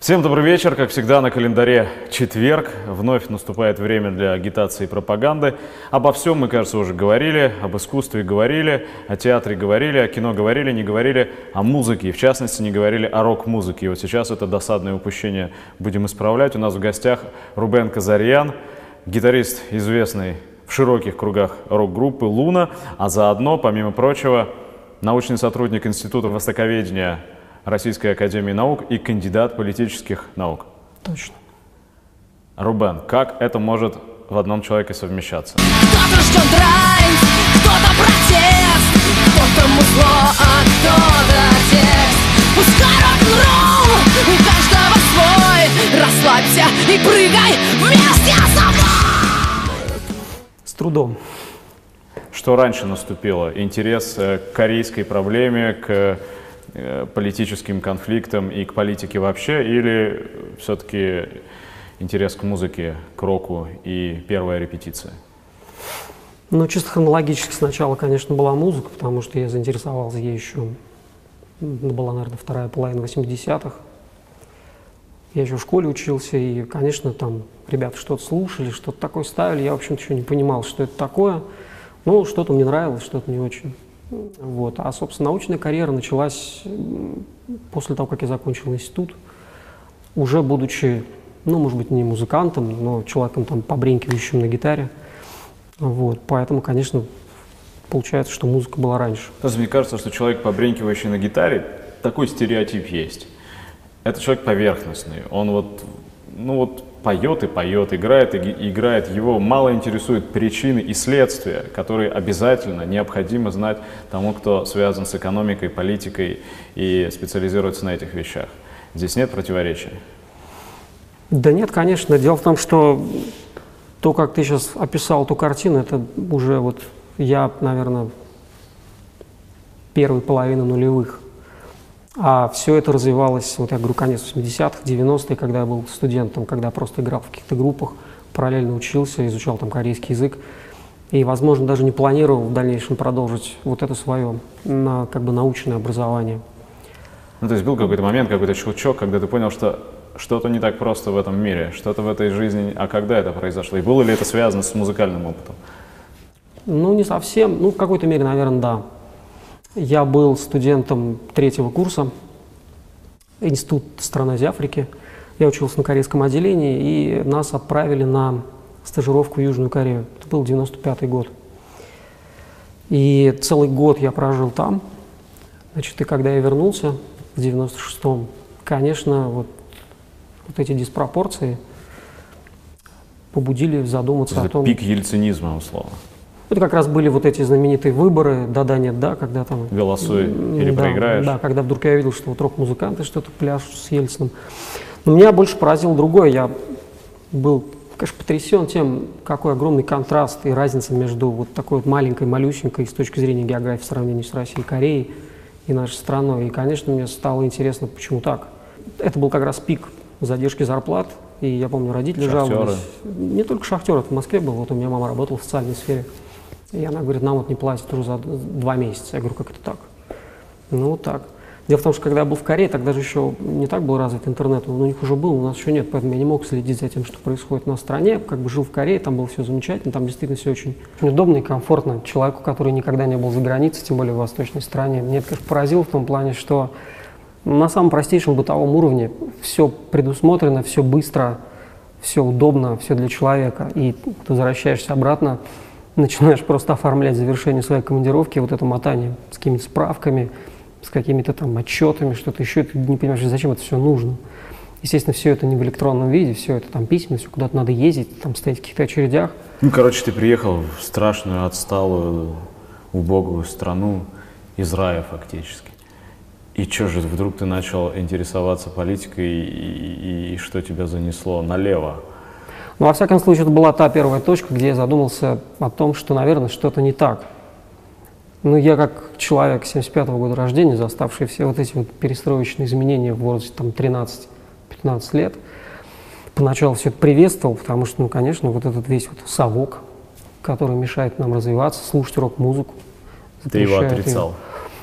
Всем добрый вечер. Как всегда, на календаре четверг. Вновь наступает время для агитации и пропаганды. Обо всем мы, кажется, уже говорили. Об искусстве говорили, о театре говорили, о кино говорили, не говорили о музыке. И в частности, не говорили о рок-музыке. И вот сейчас это досадное упущение будем исправлять. У нас в гостях Рубен Казарьян, гитарист, известный в широких кругах рок-группы «Луна», а заодно, помимо прочего, научный сотрудник Института востоковедения Российской Академии Наук и кандидат политических наук. Точно. Рубен, как это может в одном человеке совмещаться? Кто-то ждет драйв, кто-то протест, кто-то музло, а кто-то текст. Пускай рок-н-ролл, у каждого свой, расслабься и прыгай вместе со мной. С трудом. Что раньше наступило? Интерес э, к корейской проблеме, к политическим конфликтам и к политике вообще, или все-таки интерес к музыке, к року и первая репетиция? Ну, чисто хронологически сначала, конечно, была музыка, потому что я заинтересовался ей еще, была, наверное, вторая половина 80-х. Я еще в школе учился, и, конечно, там ребята что-то слушали, что-то такое ставили. Я, в общем-то, еще не понимал, что это такое. Ну, что-то мне нравилось, что-то не очень. Вот. А, собственно, научная карьера началась после того, как я закончил институт, уже будучи, ну, может быть, не музыкантом, но человеком там побренькивающим на гитаре. Вот. Поэтому, конечно, получается, что музыка была раньше. Просто мне кажется, что человек, побренькивающий на гитаре, такой стереотип есть. Это человек поверхностный. Он вот, ну вот поет и поет, играет и играет. Его мало интересуют причины и следствия, которые обязательно необходимо знать тому, кто связан с экономикой, политикой и специализируется на этих вещах. Здесь нет противоречия. Да нет, конечно. Дело в том, что то, как ты сейчас описал эту картину, это уже вот я, наверное, первой половины нулевых. А все это развивалось, вот я говорю, конец 80-х, 90-е, когда я был студентом, когда просто играл в каких-то группах, параллельно учился, изучал там корейский язык. И, возможно, даже не планировал в дальнейшем продолжить вот это свое на, как бы научное образование. Ну, то есть был какой-то момент, какой-то щелчок, когда ты понял, что что-то не так просто в этом мире, что-то в этой жизни. А когда это произошло? И было ли это связано с музыкальным опытом? Ну, не совсем. Ну, в какой-то мере, наверное, да. Я был студентом третьего курса Институт стран Азии Африки. Я учился на корейском отделении, и нас отправили на стажировку в Южную Корею. Это был 95 год. И целый год я прожил там. Значит, и когда я вернулся в 96-м, конечно, вот, вот эти диспропорции побудили задуматься о Это том... пик ельцинизма, условно. Это как раз были вот эти знаменитые выборы «да-да, нет-да», когда там... Голосуй или да, проиграешь. Да, когда вдруг я видел, что вот рок-музыканты что-то пляшут с Ельциным. Но меня больше поразило другое. Я был, конечно, потрясен тем, какой огромный контраст и разница между вот такой вот маленькой, малюсенькой с точки зрения географии в сравнении с Россией и Кореей и нашей страной. И, конечно, мне стало интересно, почему так. Это был как раз пик задержки зарплат, и я помню, родители Шахтеры. жаловались. Не только шахтеры, это в Москве был, вот у меня мама работала в социальной сфере. И она говорит, нам вот не платят уже за два месяца. Я говорю, как это так? Ну, вот так. Дело в том, что когда я был в Корее, тогда же еще не так был развит интернет, он у них уже был, у нас еще нет, поэтому я не мог следить за тем, что происходит на стране. Как бы жил в Корее, там было все замечательно, там действительно все очень удобно и комфортно. Человеку, который никогда не был за границей, тем более в восточной стране, мне это, конечно, поразило в том плане, что на самом простейшем бытовом уровне все предусмотрено, все быстро, все удобно, все для человека. И ты возвращаешься обратно, начинаешь просто оформлять завершение своей командировки, вот это мотание с какими-то справками, с какими-то там отчетами, что-то еще, ты не понимаешь, зачем это все нужно. Естественно, все это не в электронном виде, все это там письменно, все куда-то надо ездить, там стоять в каких-то очередях. Ну, короче, ты приехал в страшную, отсталую, убогую страну из рая фактически. И что же, вдруг ты начал интересоваться политикой, и, и- и что тебя занесло налево? Но, во всяком случае, это была та первая точка, где я задумался о том, что, наверное, что-то не так. Ну, я как человек 75 года рождения, заставший все вот эти вот перестроечные изменения в возрасте там 13-15 лет, поначалу все это приветствовал, потому что, ну, конечно, вот этот весь вот совок, который мешает нам развиваться, слушать рок-музыку. Ты его запрещает её.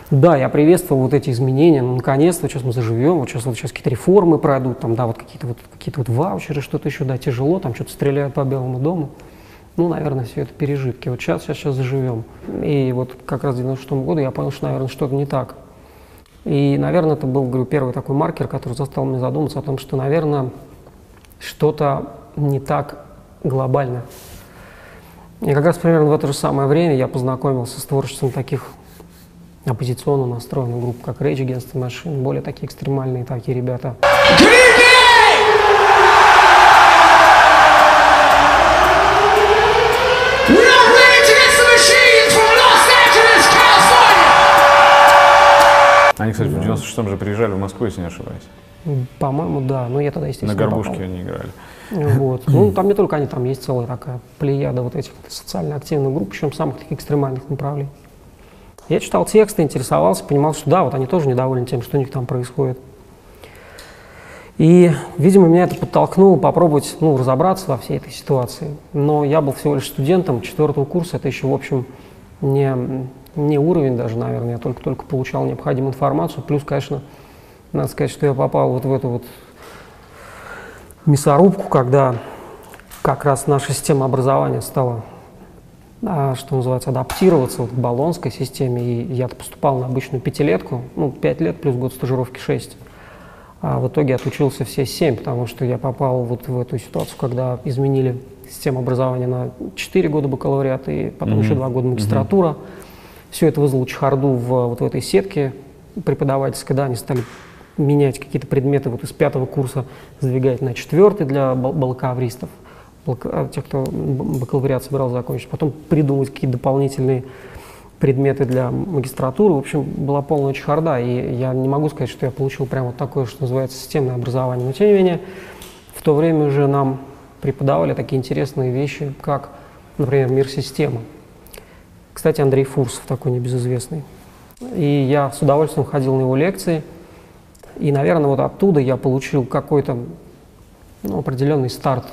Да, я приветствовал вот эти изменения. Ну, наконец-то, сейчас мы заживем, вот сейчас, вот сейчас какие-то реформы пройдут, там, да, вот какие-то вот, какие вот ваучеры, что-то еще, да, тяжело, там что-то стреляют по Белому дому. Ну, наверное, все это пережитки. Вот сейчас, сейчас, сейчас заживем. И вот как раз в 96 году я понял, что, наверное, что-то не так. И, наверное, это был, говорю, первый такой маркер, который заставил меня задуматься о том, что, наверное, что-то не так глобально. И как раз примерно в это же самое время я познакомился с творчеством таких оппозиционно настроенных групп, как Rage Against the Machine, более такие экстремальные такие ребята. Они, кстати, в 96-м же приезжали в Москву, если не ошибаюсь. По-моему, да. Но я тогда, естественно, На горбушке попал. они играли. Вот. Ну, там не только они, там есть целая такая плеяда вот этих социально активных групп, причем самых таких экстремальных направлений. Я читал тексты, интересовался, понимал, что да, вот они тоже недовольны тем, что у них там происходит. И, видимо, меня это подтолкнуло попробовать ну, разобраться во всей этой ситуации. Но я был всего лишь студентом четвертого курса, это еще, в общем, не, не уровень даже, наверное, я только-только получал необходимую информацию. Плюс, конечно, надо сказать, что я попал вот в эту вот мясорубку, когда как раз наша система образования стала, что называется, адаптироваться вот к баллонской системе. И я поступал на обычную пятилетку, ну, пять лет плюс год стажировки шесть. А в итоге отучился все семь, потому что я попал вот в эту ситуацию, когда изменили систему образования на 4 года бакалавриата и потом mm-hmm. еще 2 года магистратура. Mm-hmm. Все это вызвало чехарду в, вот в этой сетке преподавательской, да, они стали менять какие-то предметы вот из пятого курса, сдвигать на четвертый для балкавристов, тех, кто бакалавриат собирал закончить, потом придумывать какие-то дополнительные предметы для магистратуры. В общем, была полная чехарда, и я не могу сказать, что я получил прямо вот такое, что называется, системное образование. Но, тем не менее, в то время уже нам преподавали такие интересные вещи, как, например, мир системы. Кстати, Андрей Фурсов такой небезызвестный. И я с удовольствием ходил на его лекции, и, наверное, вот оттуда я получил какой-то ну, определенный старт,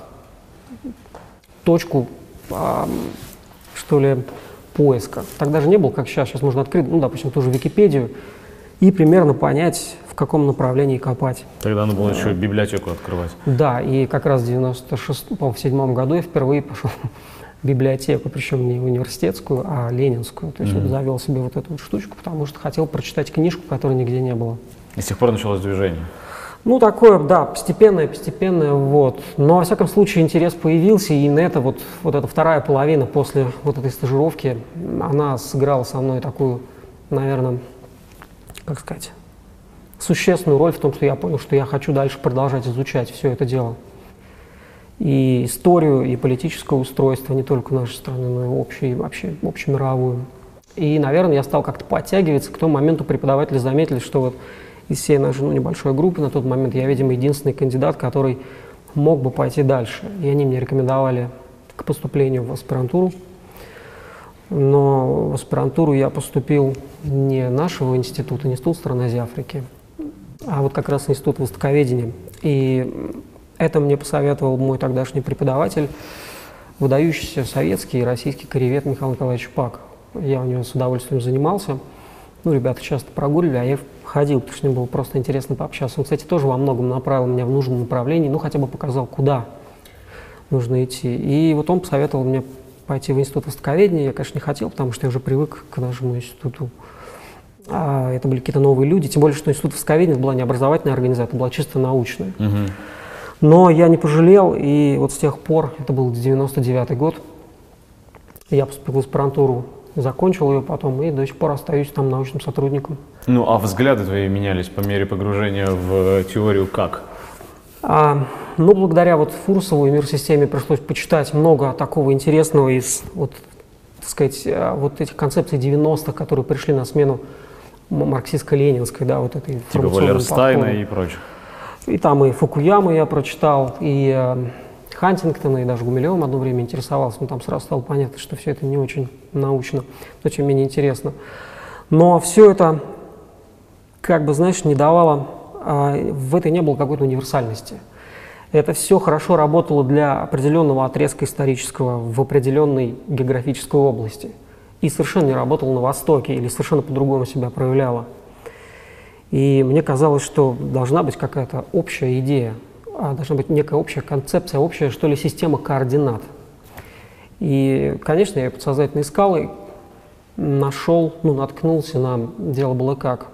точку, а, что ли, поиска. Тогда же не было, как сейчас. Сейчас можно открыть, ну, допустим, ту же Википедию и примерно понять, в каком направлении копать. Тогда надо было еще библиотеку открывать. Да, и как раз в 96 по седьмом году я впервые пошел в библиотеку, причем не университетскую, а ленинскую. То есть mm-hmm. завел себе вот эту вот штучку, потому что хотел прочитать книжку, которой нигде не было. И с тех пор началось движение. Ну, такое, да, постепенное, постепенное, вот. Но, во всяком случае, интерес появился, и на это вот, вот эта вторая половина после вот этой стажировки, она сыграла со мной такую, наверное, как сказать, существенную роль в том, что я понял, что я хочу дальше продолжать изучать все это дело. И историю, и политическое устройство не только нашей страны, но и общую, вообще общемировую. И, наверное, я стал как-то подтягиваться. К тому моменту преподаватели заметили, что вот из всей нашей ну, небольшой группы на тот момент я, видимо, единственный кандидат, который мог бы пойти дальше. И они мне рекомендовали к поступлению в аспирантуру. Но в аспирантуру я поступил не нашего института, не Институт стран Азии Африки, а вот как раз Институт востоковедения. И это мне посоветовал мой тогдашний преподаватель, выдающийся советский и российский коревет Михаил Николаевич Пак. Я у него с удовольствием занимался. Ну, ребята часто прогуливали, а я ходил, потому что мне было просто интересно пообщаться. Он, кстати, тоже во многом направил меня в нужном направлении, ну, хотя бы показал, куда нужно идти. И вот он посоветовал мне пойти в институт востоковедения. Я, конечно, не хотел, потому что я уже привык к нашему институту. А это были какие-то новые люди, тем более, что институт востоковедения была не образовательная организация, это была чисто научная. Угу. Но я не пожалел, и вот с тех пор, это был 99 год, я поступил в аспирантуру закончил ее потом и до сих пор остаюсь там научным сотрудником. Ну, а взгляды твои менялись по мере погружения в теорию как? А, ну, благодаря вот Фурсову и мир-системе пришлось почитать много такого интересного из, вот, так сказать, а, вот этих концепций 90-х, которые пришли на смену марксистско-ленинской, да, вот этой Типа Валерстайна и прочее. И там и Фукуямы я прочитал, и а, Хантингтона и даже Гумилевым одно время интересовался, но там сразу стало понятно, что все это не очень научно, но тем менее интересно. Но все это, как бы, знаешь, не давало, а, в этой не было какой-то универсальности. Это все хорошо работало для определенного отрезка исторического в определенной географической области. и совершенно не работала на Востоке или совершенно по-другому себя проявляла. И мне казалось, что должна быть какая-то общая идея, должна быть некая общая концепция, общая, что ли, система координат. И, конечно, я подсознательно искал и нашел, ну, наткнулся на «Дело было как».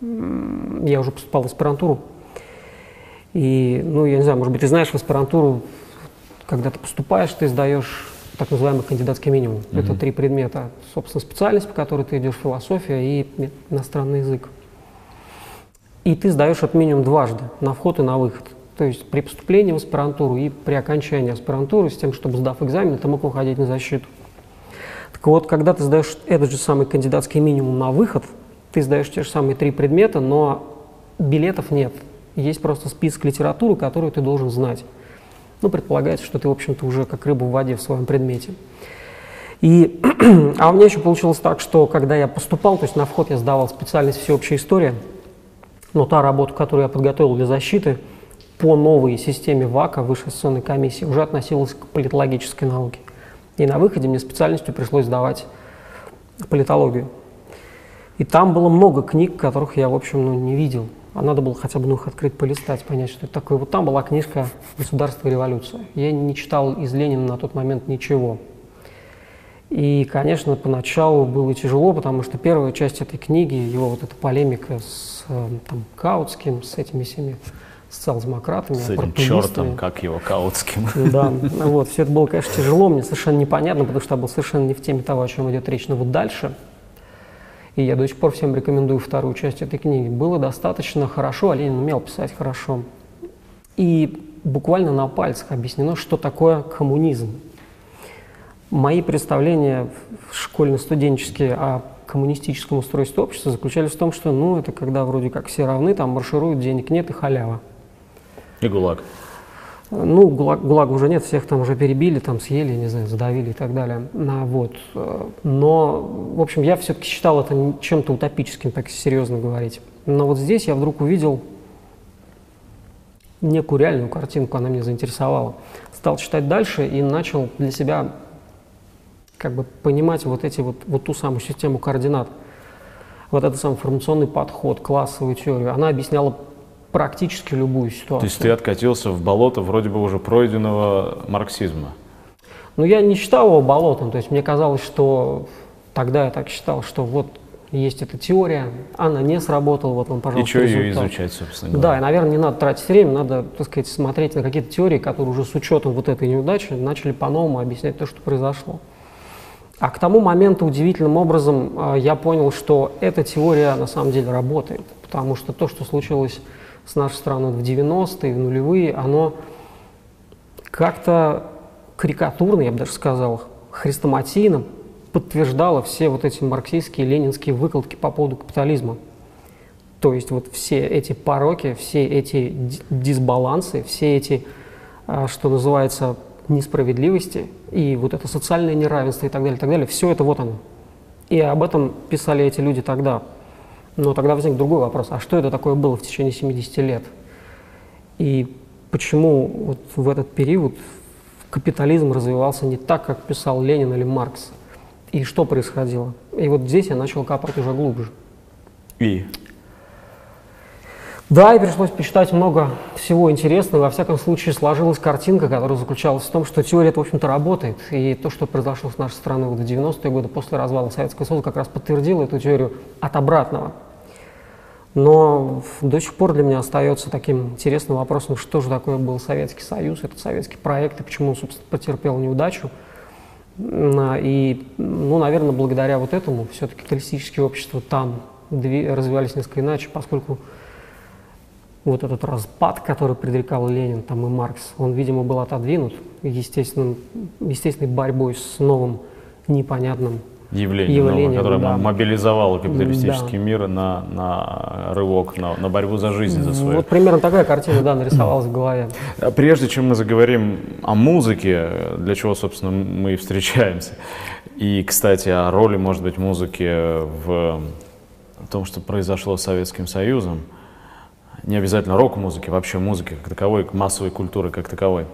Я уже поступал в аспирантуру. И, ну, я не знаю, может быть, ты знаешь, в аспирантуру, когда ты поступаешь, ты сдаешь так называемый кандидатский минимум. Mm-hmm. Это три предмета. Собственно, специальность, по которой ты идешь, философия и иностранный язык. И ты сдаешь от минимум дважды, на вход и на выход. То есть при поступлении в аспирантуру и при окончании аспирантуры, с тем, чтобы сдав экзамен, ты мог выходить на защиту. Так вот, когда ты сдаешь этот же самый кандидатский минимум на выход, ты сдаешь те же самые три предмета, но билетов нет. Есть просто список литературы, которую ты должен знать. Ну, предполагается, что ты, в общем-то, уже как рыба в воде в своем предмете. И, а у меня еще получилось так, что когда я поступал, то есть на вход я сдавал специальность всеобщая история, но та работа, которую я подготовил для защиты по новой системе ВАКа, Высшей сессионной комиссии, уже относилась к политологической науке. И на выходе мне специальностью пришлось сдавать политологию. И там было много книг, которых я, в общем, ну, не видел. А надо было хотя бы ну, их открыть, полистать, понять, что это такое. Вот там была книжка «Государство и революция». Я не читал из Ленина на тот момент ничего. И, конечно, поначалу было тяжело, потому что первая часть этой книги, его вот эта полемика с э, там, Каутским, с этими всеми социал-демократами, С этим чертом, как его, Каутским. Да, вот, все это было, конечно, тяжело, мне совершенно непонятно, потому что я был совершенно не в теме того, о чем идет речь. Но вот дальше, и я до сих пор всем рекомендую вторую часть этой книги, было достаточно хорошо, а Ленин умел писать хорошо. И буквально на пальцах объяснено, что такое коммунизм. Мои представления школьно-студенческие о коммунистическом устройстве общества заключались в том, что ну, это когда вроде как все равны, там маршируют, денег нет и халява. И ГУЛАГ. Ну, ГУЛАГ, ГУЛАГ уже нет, всех там уже перебили, там съели, не знаю, задавили и так далее. А, вот. Но, в общем, я все-таки считал это чем-то утопическим, так серьезно говорить. Но вот здесь я вдруг увидел некую реальную картинку, она меня заинтересовала. Стал читать дальше и начал для себя как бы понимать вот эти вот, вот ту самую систему координат, вот этот самый формационный подход, классовую теорию, она объясняла практически любую ситуацию. То есть ты откатился в болото вроде бы уже пройденного марксизма? Ну, я не считал его болотом, то есть мне казалось, что тогда я так считал, что вот есть эта теория, она не сработала, вот он, пожалуйста, И что результат. ее изучать, собственно говоря? Да, и, наверное, не надо тратить время, надо, так сказать, смотреть на какие-то теории, которые уже с учетом вот этой неудачи начали по-новому объяснять то, что произошло. А к тому моменту удивительным образом э, я понял, что эта теория на самом деле работает, потому что то, что случилось с нашей страной в 90-е, в нулевые, оно как-то карикатурно, я бы даже сказал, хрестоматийно подтверждало все вот эти марксистские, ленинские выкладки по поводу капитализма. То есть вот все эти пороки, все эти дисбалансы, все эти, э, что называется, несправедливости и вот это социальное неравенство и так далее, и так далее, все это вот оно. И об этом писали эти люди тогда. Но тогда возник другой вопрос, а что это такое было в течение 70 лет? И почему вот в этот период капитализм развивался не так, как писал Ленин или Маркс? И что происходило? И вот здесь я начал копать уже глубже. И? Да, и пришлось почитать много всего интересного. Во всяком случае, сложилась картинка, которая заключалась в том, что теория, в общем-то, работает. И то, что произошло с нашей страной в 90-е годы после развала Советского Союза, как раз подтвердило эту теорию от обратного. Но до сих пор для меня остается таким интересным вопросом, что же такое был Советский Союз, этот советский проект, и почему он, собственно, потерпел неудачу. И, ну, наверное, благодаря вот этому все-таки капиталистические общества там развивались несколько иначе, поскольку вот этот распад, который предрекал Ленин там, и Маркс, он, видимо, был отодвинут естественным, естественной борьбой с новым непонятным явлением, явлением новым, которое да. мобилизовало капиталистический да. мир на, на рывок, на, на борьбу за жизнь, за свою. Вот примерно такая картина, да, нарисовалась в голове. А прежде чем мы заговорим о музыке, для чего, собственно, мы и встречаемся, и, кстати, о роли, может быть, музыки в том, что произошло с Советским Союзом, не обязательно рок-музыки, вообще музыки как таковой, массовой культуры как таковой.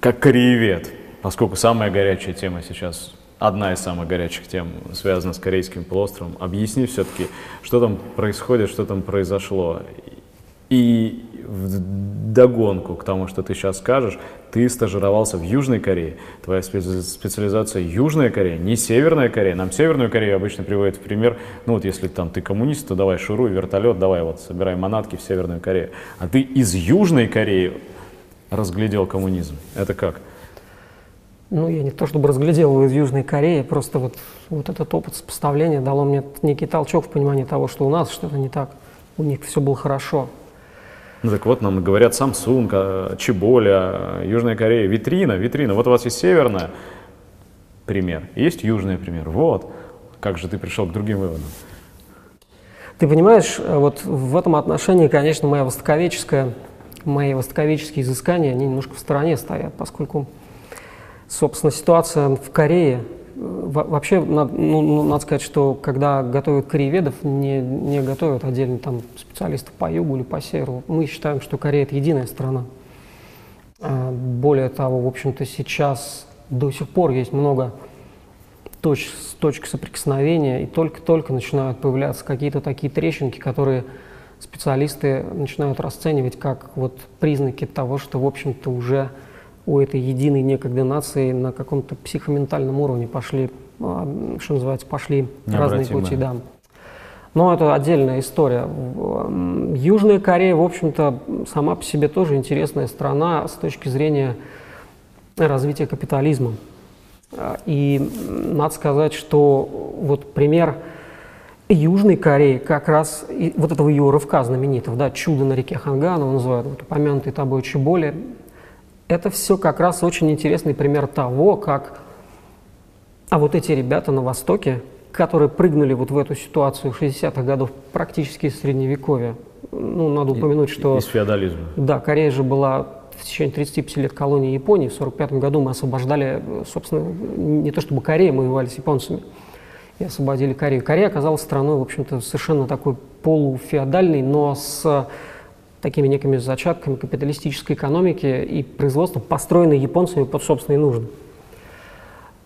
Как кореевед, поскольку самая горячая тема сейчас одна из самых горячих тем связана с Корейским полуостровом. Объясни все-таки, что там происходит, что там произошло. И в догонку к тому, что ты сейчас скажешь, ты стажировался в Южной Корее. Твоя специализация Южная Корея, не Северная Корея. Нам Северную Корею обычно приводят в пример, ну вот если там ты коммунист, то давай шуруй, вертолет, давай вот собирай манатки в Северную Корею. А ты из Южной Кореи разглядел коммунизм. Это как? Ну, я не то чтобы разглядел его из Южной Кореи, просто вот, вот этот опыт сопоставления дало мне некий толчок в понимании того, что у нас что-то не так. У них все было хорошо. Ну так вот, нам говорят Samsung, Чеболя, а, Южная Корея, витрина, витрина. Вот у вас есть северная, пример, есть южный пример. Вот, как же ты пришел к другим выводам? Ты понимаешь, э, вот в этом отношении, конечно, моя востоковеческая, мои востоковеческие изыскания, они немножко в стороне стоят, поскольку, собственно, ситуация в Корее Вообще, надо, ну, ну, надо сказать, что когда готовят корееведов, не, не готовят отдельно там специалистов по югу или по северу. Мы считаем, что Корея – это единая страна. А, более того, в общем-то, сейчас до сих пор есть много точ, точек соприкосновения, и только-только начинают появляться какие-то такие трещинки, которые специалисты начинают расценивать как вот признаки того, что, в общем-то, уже у этой единой некогда нации на каком-то психоментальном уровне пошли, а, что называется, пошли разные пути. Да. Но это отдельная история. Южная Корея, в общем-то, сама по себе тоже интересная страна с точки зрения развития капитализма. И надо сказать, что вот пример Южной Кореи, как раз вот этого ее рывка знаменитого, да, чудо на реке Ханган, его называют, вот упомянутый тобой Чеболи, это все как раз очень интересный пример того, как а вот эти ребята на Востоке, которые прыгнули вот в эту ситуацию 60-х годов практически из Средневековья, ну, надо упомянуть, что... Из феодализма. Да, Корея же была в течение 35 лет колонией Японии. В 1945 году мы освобождали, собственно, не то чтобы Корею, мы воевали с японцами и освободили Корею. Корея оказалась страной, в общем-то, совершенно такой полуфеодальной, но с такими некими зачатками капиталистической экономики и производства, построенной японцами под собственные нужды.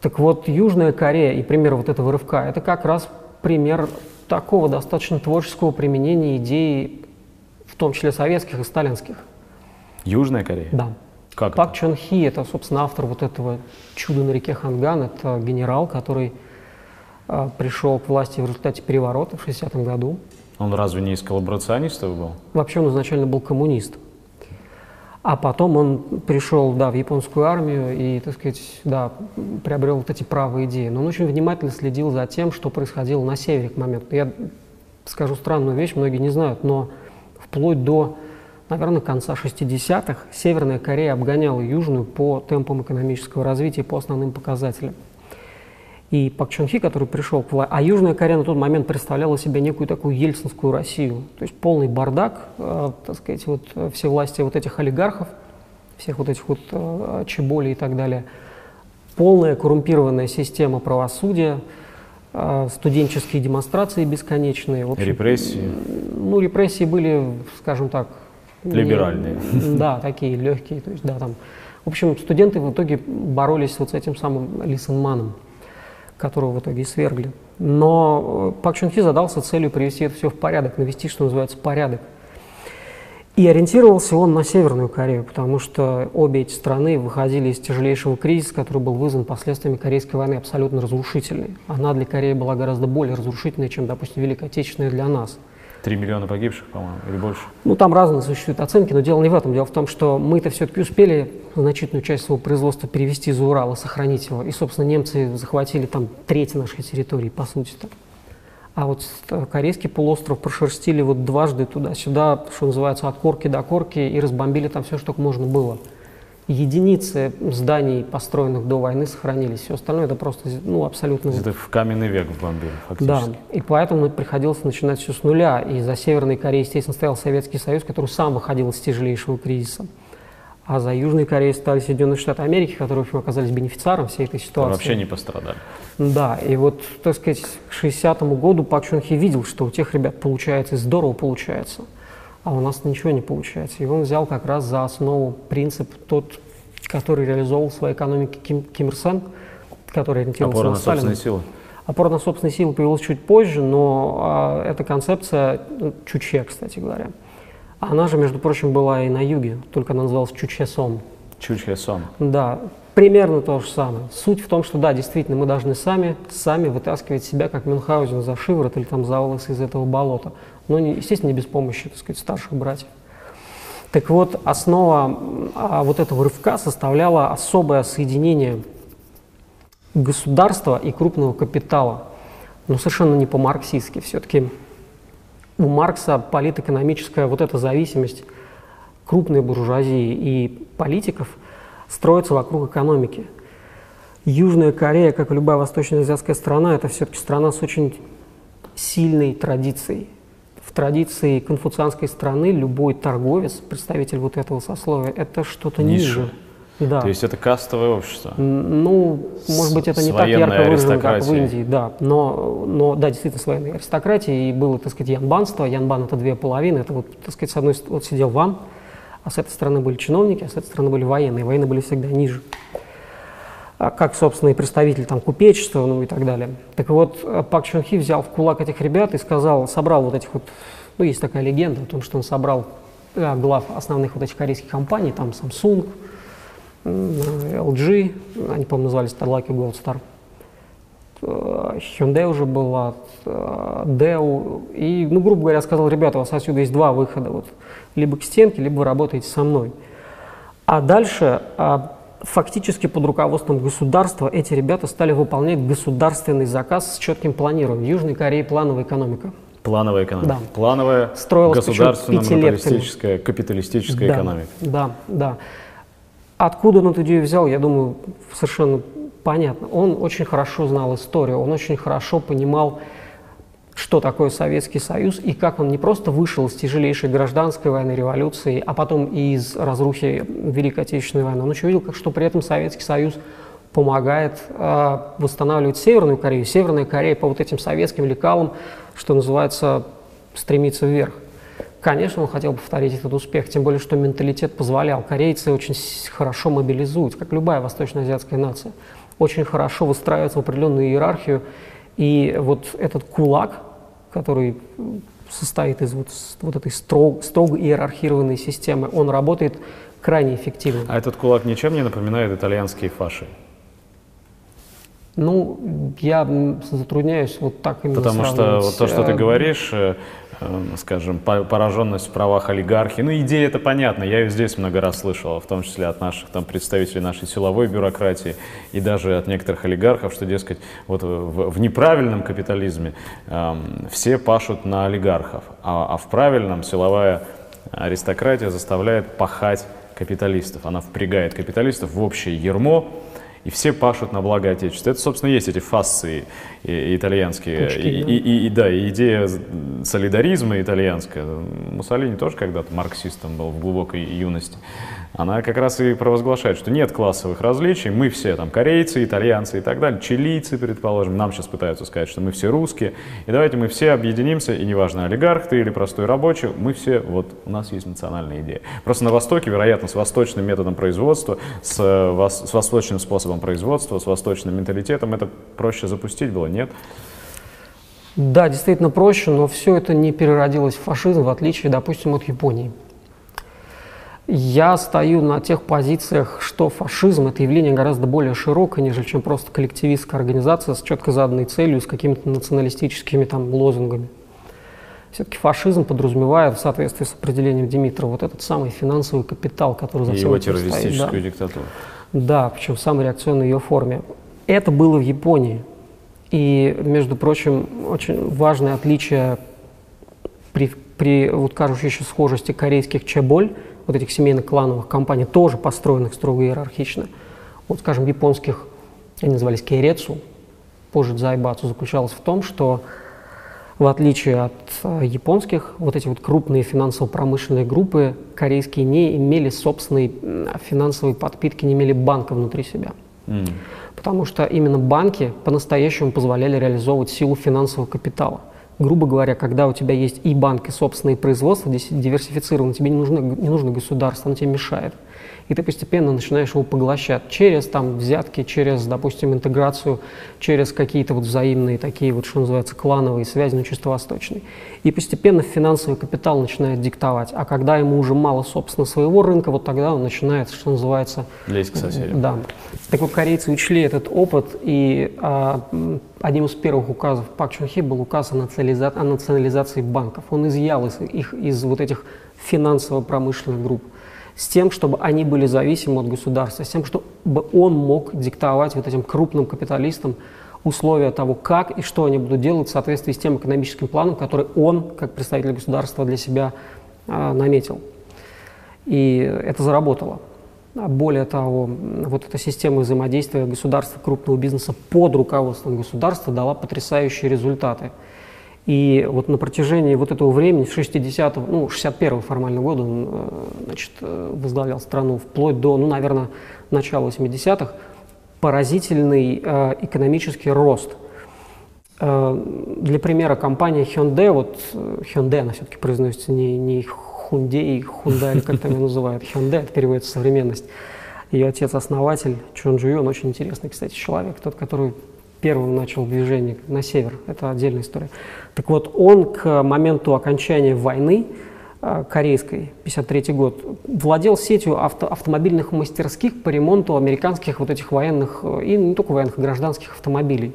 Так вот, Южная Корея и пример вот этого рывка – это как раз пример такого достаточно творческого применения идей, в том числе советских и сталинских. Южная Корея? Да. Как Пак Чон Хи – это, собственно, автор вот этого «Чуда на реке Ханган». Это генерал, который э, пришел к власти в результате переворота в 60-м году. Он разве не из коллаборационистов был? Вообще он изначально был коммунист. А потом он пришел, да, в японскую армию и, так сказать, да, приобрел вот эти правые идеи. Но он очень внимательно следил за тем, что происходило на севере к моменту. Я скажу странную вещь, многие не знают, но вплоть до, наверное, конца 60-х Северная Корея обгоняла Южную по темпам экономического развития, по основным показателям и Пак Чон Хи, который пришел к власти, а Южная Корея на тот момент представляла себе некую такую ельцинскую Россию, то есть полный бардак, э, так сказать, вот э, все власти вот этих олигархов, всех вот этих вот э, чеболей и так далее, полная коррумпированная система правосудия, э, студенческие демонстрации бесконечные. В общем, репрессии? Ну, репрессии были, скажем так... Либеральные. Не, да, такие легкие, то есть, да, там... В общем, студенты в итоге боролись вот с этим самым Лисенманом которого в итоге и свергли. Но э, Пак Чун Хи задался целью привести это все в порядок, навести, что называется, порядок. И ориентировался он на Северную Корею, потому что обе эти страны выходили из тяжелейшего кризиса, который был вызван последствиями Корейской войны, абсолютно разрушительной. Она для Кореи была гораздо более разрушительной, чем, допустим, Великая Отечественная для нас – 3 миллиона погибших, по-моему, или больше? Ну, там разные существуют оценки, но дело не в этом. Дело в том, что мы-то все-таки успели значительную часть своего производства перевести за Урал и сохранить его. И, собственно, немцы захватили там треть нашей территории, по сути-то. А вот Корейский полуостров прошерстили вот дважды туда-сюда, что называется, от корки до корки, и разбомбили там все, что можно было единицы зданий, построенных до войны, сохранились. Все остальное это просто ну, абсолютно... Это в каменный век бомбили, фактически. Да, и поэтому приходилось начинать все с нуля. И за Северной Кореей, естественно, стоял Советский Союз, который сам выходил из тяжелейшего кризиса. А за Южной Кореей стали Соединенные Штаты Америки, которые, в общем, оказались бенефициаром всей этой ситуации. Вообще не пострадали. Да, и вот, так сказать, к 60-му году Пак Чун Хи видел, что у тех ребят получается, здорово получается а у нас ничего не получается. И он взял как раз за основу принцип тот, который реализовал в своей экономике Ким, Ким Ир Сен, который ориентировался Опора на на собственные силы. Опора на собственные силы появилась чуть позже, но а, эта концепция, ну, Чуче, кстати говоря, она же, между прочим, была и на юге, только она называлась Чуче-Сом. Чучхе сон. Да, примерно то же самое. Суть в том, что да, действительно, мы должны сами, сами вытаскивать себя, как Мюнхгаузен, за шиворот или там за волосы из этого болота. Но, не, естественно, не без помощи, так сказать, старших братьев. Так вот, основа а, вот этого рывка составляла особое соединение государства и крупного капитала. Но совершенно не по-марксистски. Все-таки у Маркса политэкономическая вот эта зависимость крупной буржуазии и политиков строится вокруг экономики. Южная Корея, как и любая восточноазиатская страна, это все-таки страна с очень сильной традицией. Традиции конфуцианской страны любой торговец, представитель вот этого сословия, это что-то ниже. Да. То есть это кастовое общество. Ну, может быть, это с не так ярко выражено, как в. Индии, да. Но, но да, действительно, с военной аристократией. И было, так сказать, янбанство. Янбан – это две половины. Это вот, так сказать, с одной стороны вот сидел ван, а с этой стороны были чиновники, а с этой стороны были военные. Военные были всегда ниже. А как, собственно, и представитель там купечества, ну и так далее. Так вот, э, Пак Чон Хи взял в кулак этих ребят и сказал, собрал вот этих вот, ну, есть такая легенда о том, что он собрал э, глав основных вот этих корейских компаний, там Samsung, LG, они, по-моему, назывались Starlucky Gold Star. Э, Hyundai уже была, Dell. И, ну, грубо говоря, сказал, ребята, у вас отсюда есть два выхода. Вот, либо к стенке, либо вы работаете со мной. А дальше, а, фактически под руководством государства, эти ребята стали выполнять государственный заказ с четким планированием. В Южной Корее плановая экономика. Плановая экономика. Да. Плановая Строилась причем государственно-монополистическая, капиталистическая да, экономика. Да, да. Откуда он эту идею взял, я думаю, совершенно понятно. Он очень хорошо знал историю, он очень хорошо понимал, что такое Советский Союз и как он не просто вышел из тяжелейшей гражданской войны, революции, а потом и из разрухи Великой Отечественной войны. Он еще видел, как, что при этом Советский Союз помогает э, восстанавливать Северную Корею. Северная Корея по вот этим советским лекалам, что называется, стремится вверх. Конечно, он хотел повторить этот успех, тем более, что менталитет позволял. Корейцы очень хорошо мобилизуют, как любая восточноазиатская нация. Очень хорошо выстраиваются в определенную иерархию. И вот этот кулак, который состоит из вот, вот этой строго, строго иерархированной системы, он работает крайне эффективно. А этот кулак ничем не напоминает итальянские фаши. Ну, я затрудняюсь вот так именно Потому что сравнивать, вот то, что ты говоришь, э, скажем, по- пораженность в правах олигархии, ну, идея это понятна, я ее здесь много раз слышал, в том числе от наших там, представителей нашей силовой бюрократии и даже от некоторых олигархов, что, дескать, вот в, в неправильном капитализме эм, все пашут на олигархов, а, а в правильном силовая аристократия заставляет пахать капиталистов. Она впрягает капиталистов в общее ермо, и все пашут на благо Отечества. Это, собственно, есть эти фасции итальянские. Пучки, и, да. и- и- и да, и идея солидаризма итальянская. Муссолини тоже когда-то марксистом был в глубокой юности. Она как раз и провозглашает, что нет классовых различий, мы все там корейцы, итальянцы и так далее, чилийцы, предположим, нам сейчас пытаются сказать, что мы все русские, и давайте мы все объединимся, и неважно, олигарх ты или простой рабочий, мы все, вот у нас есть национальная идея. Просто на Востоке, вероятно, с восточным методом производства, с, э, вос- с восточным способом производства, с восточным менталитетом это проще запустить было, нет? Да, действительно проще, но все это не переродилось в фашизм, в отличие, допустим, от Японии. Я стою на тех позициях, что фашизм – это явление гораздо более широкое, нежели чем просто коллективистская организация с четко заданной целью, с какими-то националистическими там лозунгами. Все-таки фашизм подразумевает, в соответствии с определением Димитрова, вот этот самый финансовый капитал, который за И всем его этим стоит, да. террористическую диктатуру. Да, причем в самой реакционной ее форме. Это было в Японии. И, между прочим, очень важное отличие при, при вот кажущейся схожести корейских чеболь, вот этих семейных клановых компаний, тоже построенных строго иерархично. Вот, скажем, японских, они назывались кейрецу, позже дзайбацу, заключалось в том, что в отличие от э, японских, вот эти вот крупные финансово-промышленные группы корейские не имели собственной финансовой подпитки, не имели банка внутри себя. Потому что именно банки по-настоящему позволяли реализовывать силу финансового капитала. Грубо говоря, когда у тебя есть и банк, и собственное производство диверсифицировано, тебе не нужно, не нужно государство, оно тебе мешает и ты постепенно начинаешь его поглощать через там взятки, через, допустим, интеграцию, через какие-то вот взаимные такие вот, что называется, клановые связи, но чисто восточные. И постепенно финансовый капитал начинает диктовать. А когда ему уже мало, собственно, своего рынка, вот тогда он начинает, что называется... Лезть к соседям. Да. Так вот, корейцы учли этот опыт, и а, одним из первых указов Пак Чун Хи был указ о, национализа... о национализации банков. Он изъял из, их из вот этих финансово-промышленных групп с тем, чтобы они были зависимы от государства, с тем, чтобы он мог диктовать вот этим крупным капиталистам условия того, как и что они будут делать в соответствии с тем экономическим планом, который он, как представитель государства, для себя э, наметил. И это заработало. Более того, вот эта система взаимодействия государства крупного бизнеса под руководством государства дала потрясающие результаты. И вот на протяжении вот этого времени, с 60-го, ну, 61-го формального года он, э, значит, э, возглавлял страну вплоть до, ну, наверное, начала 80-х, поразительный э, экономический рост. Для примера компания Hyundai, вот Hyundai, она все-таки произносится не, не Hyundai, Hyundai, или как там ее называют, Hyundai, это переводится современность. Ее отец-основатель Чон Джуй, он очень интересный, кстати, человек, тот, который первым начал движение на север. Это отдельная история. Так вот, он к моменту окончания войны э, корейской, 53 год, владел сетью авто, автомобильных мастерских по ремонту американских вот этих военных, э, и не только военных, гражданских автомобилей.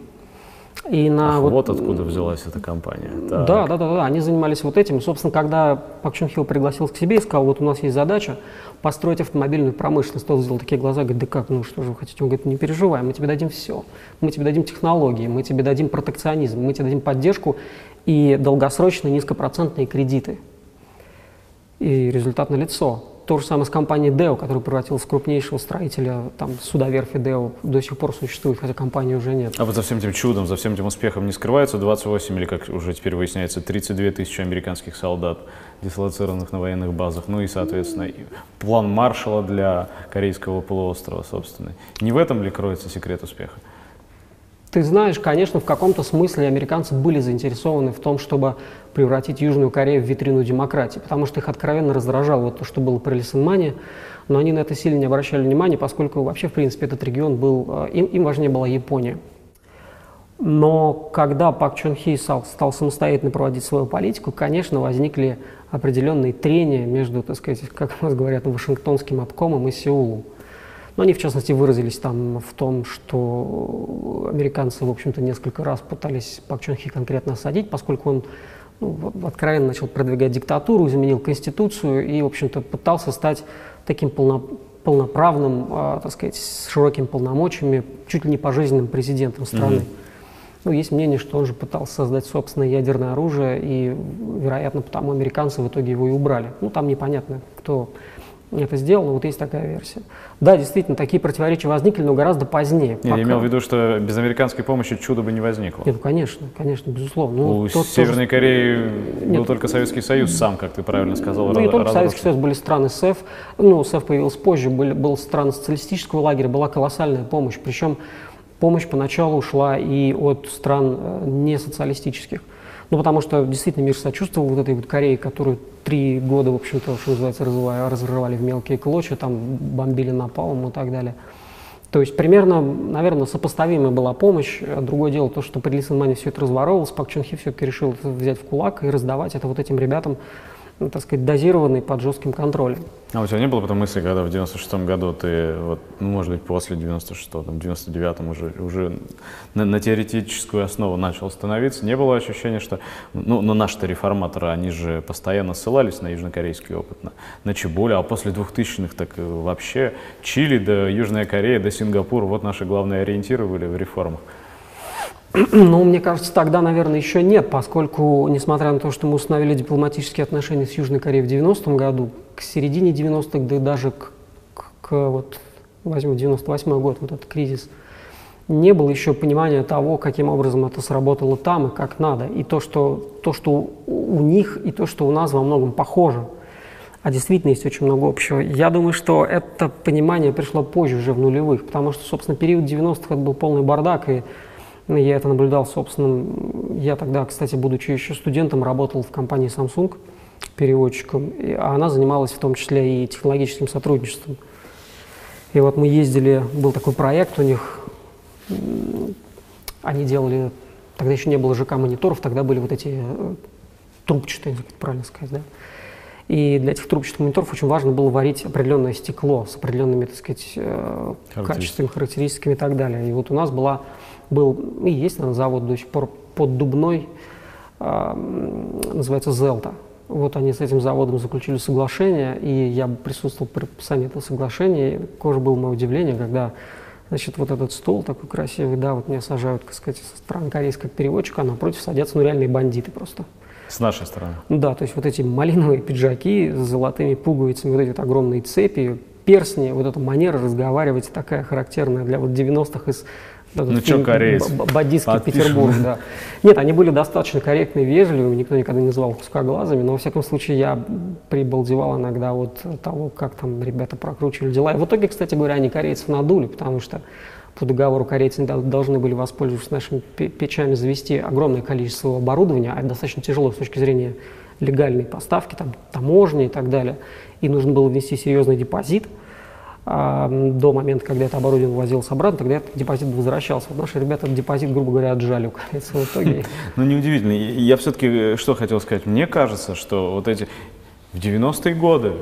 И на Ах, вот, вот откуда взялась эта компания. Так. Да, да, да, да, они занимались вот этим. собственно, когда Пак Чун Хилл пригласил к себе и сказал, вот у нас есть задача построить автомобильную промышленность, тот сделал такие глаза, говорит, да как, ну что же вы хотите? Он говорит, не переживай, мы тебе дадим все. Мы тебе дадим технологии, мы тебе дадим протекционизм, мы тебе дадим поддержку и долгосрочные низкопроцентные кредиты. И результат налицо. То же самое с компанией Deo, которая превратилась в крупнейшего строителя, там, судоверфи Deo до сих пор существует, хотя компании уже нет. А вот за всем этим чудом, за всем этим успехом не скрывается 28 или, как уже теперь выясняется, 32 тысячи американских солдат, дислоцированных на военных базах, ну и, соответственно, план Маршала для Корейского полуострова, собственно. Не в этом ли кроется секрет успеха? Ты знаешь, конечно, в каком-то смысле американцы были заинтересованы в том, чтобы превратить Южную Корею в витрину демократии, потому что их откровенно раздражало вот то, что было при Лисенмане, но они на это сильно не обращали внимания, поскольку вообще, в принципе, этот регион был, э, им, им важнее была Япония. Но когда Пак Чон Хи стал, самостоятельно проводить свою политику, конечно, возникли определенные трения между, так сказать, как у нас говорят, Вашингтонским обкомом и Сеулом. Но они, в частности, выразились там в том, что американцы, в общем-то, несколько раз пытались Пак Чон Хи конкретно осадить, поскольку он ну, откровенно начал продвигать диктатуру, изменил конституцию и, в общем-то, пытался стать таким полно, полноправным, э, так сказать, с широкими полномочиями, чуть ли не пожизненным президентом страны. Mm-hmm. Ну, есть мнение, что он же пытался создать собственное ядерное оружие, и, вероятно, потому американцы в итоге его и убрали. Ну, там непонятно, кто это сделано, вот есть такая версия. Да, действительно, такие противоречия возникли, но гораздо позднее. Нет, пока... Я имел в виду, что без американской помощи чудо бы не возникло. Нет, ну, конечно, конечно, безусловно. Ну, У тот, Северной тоже... Кореи Нет. был только Советский Союз сам, как ты правильно сказал. Ну, не только Советский Союз, были страны СЭФ. Ну, СЭФ появился позже, были, был страны социалистического лагеря, была колоссальная помощь. Причем помощь поначалу ушла и от стран э, не социалистических. Ну, потому что действительно мир сочувствовал вот этой вот Корее, которую три года, в общем-то, что называется, разрывали, в мелкие клочья, там бомбили напалом и так далее. То есть примерно, наверное, сопоставимая была помощь. Другое дело то, что при Лисенмане все это разворовывалось, Пак Чун Хи все-таки решил взять в кулак и раздавать это вот этим ребятам, ну, так сказать, дозированный под жестким контролем. А у тебя не было потом мысли, когда в 96-м году ты, вот, ну, может быть, после 96-го, там, 99-м уже, уже на, на теоретическую основу начал становиться, не было ощущения, что, ну, ну наши-то реформаторы, они же постоянно ссылались на южнокорейский опыт, на, на Чеболя, а после 2000-х так вообще Чили до Южная Корея, до Сингапура, вот наши главные ориентиры были в реформах. Ну, мне кажется, тогда, наверное, еще нет, поскольку, несмотря на то, что мы установили дипломатические отношения с Южной Кореей в 90-м году, к середине 90-х, да даже к, к, к вот, возьму 98 год, вот этот кризис, не было еще понимания того, каким образом это сработало там и как надо. И то, что, то, что у них, и то, что у нас во многом похоже. А действительно есть очень много общего. Я думаю, что это понимание пришло позже, уже в нулевых, потому что, собственно, период 90-х это был полный бардак, и Я это наблюдал собственным. Я тогда, кстати, будучи еще студентом, работал в компании Samsung переводчиком, а она занималась в том числе и технологическим сотрудничеством. И вот мы ездили, был такой проект у них, они делали, тогда еще не было ЖК-мониторов, тогда были вот эти э, трубчатые, как правильно сказать, да. И для этих трубчатых мониторов очень важно было варить определенное стекло с определенными, так сказать, э, качествами, характеристиками и так далее. И вот у нас была, был, и есть, наверное, завод до сих пор под Дубной, э, называется «Зелта». Вот они с этим заводом заключили соглашение, и я присутствовал при подписании этого соглашения. И тоже было мое удивление, когда значит, вот этот стол такой красивый, да, вот меня сажают, так сказать, со стороны корейского переводчика, а напротив садятся ну, реальные бандиты просто. С нашей стороны? Да, то есть вот эти малиновые пиджаки с золотыми пуговицами, вот эти вот огромные цепи, перстни, вот эта манера разговаривать такая характерная для вот 90-х из ну что, кореец? Бадийский Петербург, да. Нет, они были достаточно корректны и вежливы, никто никогда не называл их узкоглазыми, но во всяком случае я прибалдевал иногда вот того, как там ребята прокручивали дела. И в итоге, кстати говоря, они корейцев надули, потому что по договору корейцы должны были, воспользоваться нашими печами, завести огромное количество оборудования, а это достаточно тяжело с точки зрения легальной поставки, там, таможни и так далее. И нужно было внести серьезный депозит – до момента, когда это оборудование возилось обратно, тогда этот депозит возвращался. Вот наши ребята этот депозит, грубо говоря, отжали в итоге. Ну, неудивительно. Я все-таки э, что хотел сказать. Мне кажется, что вот эти в 90-е годы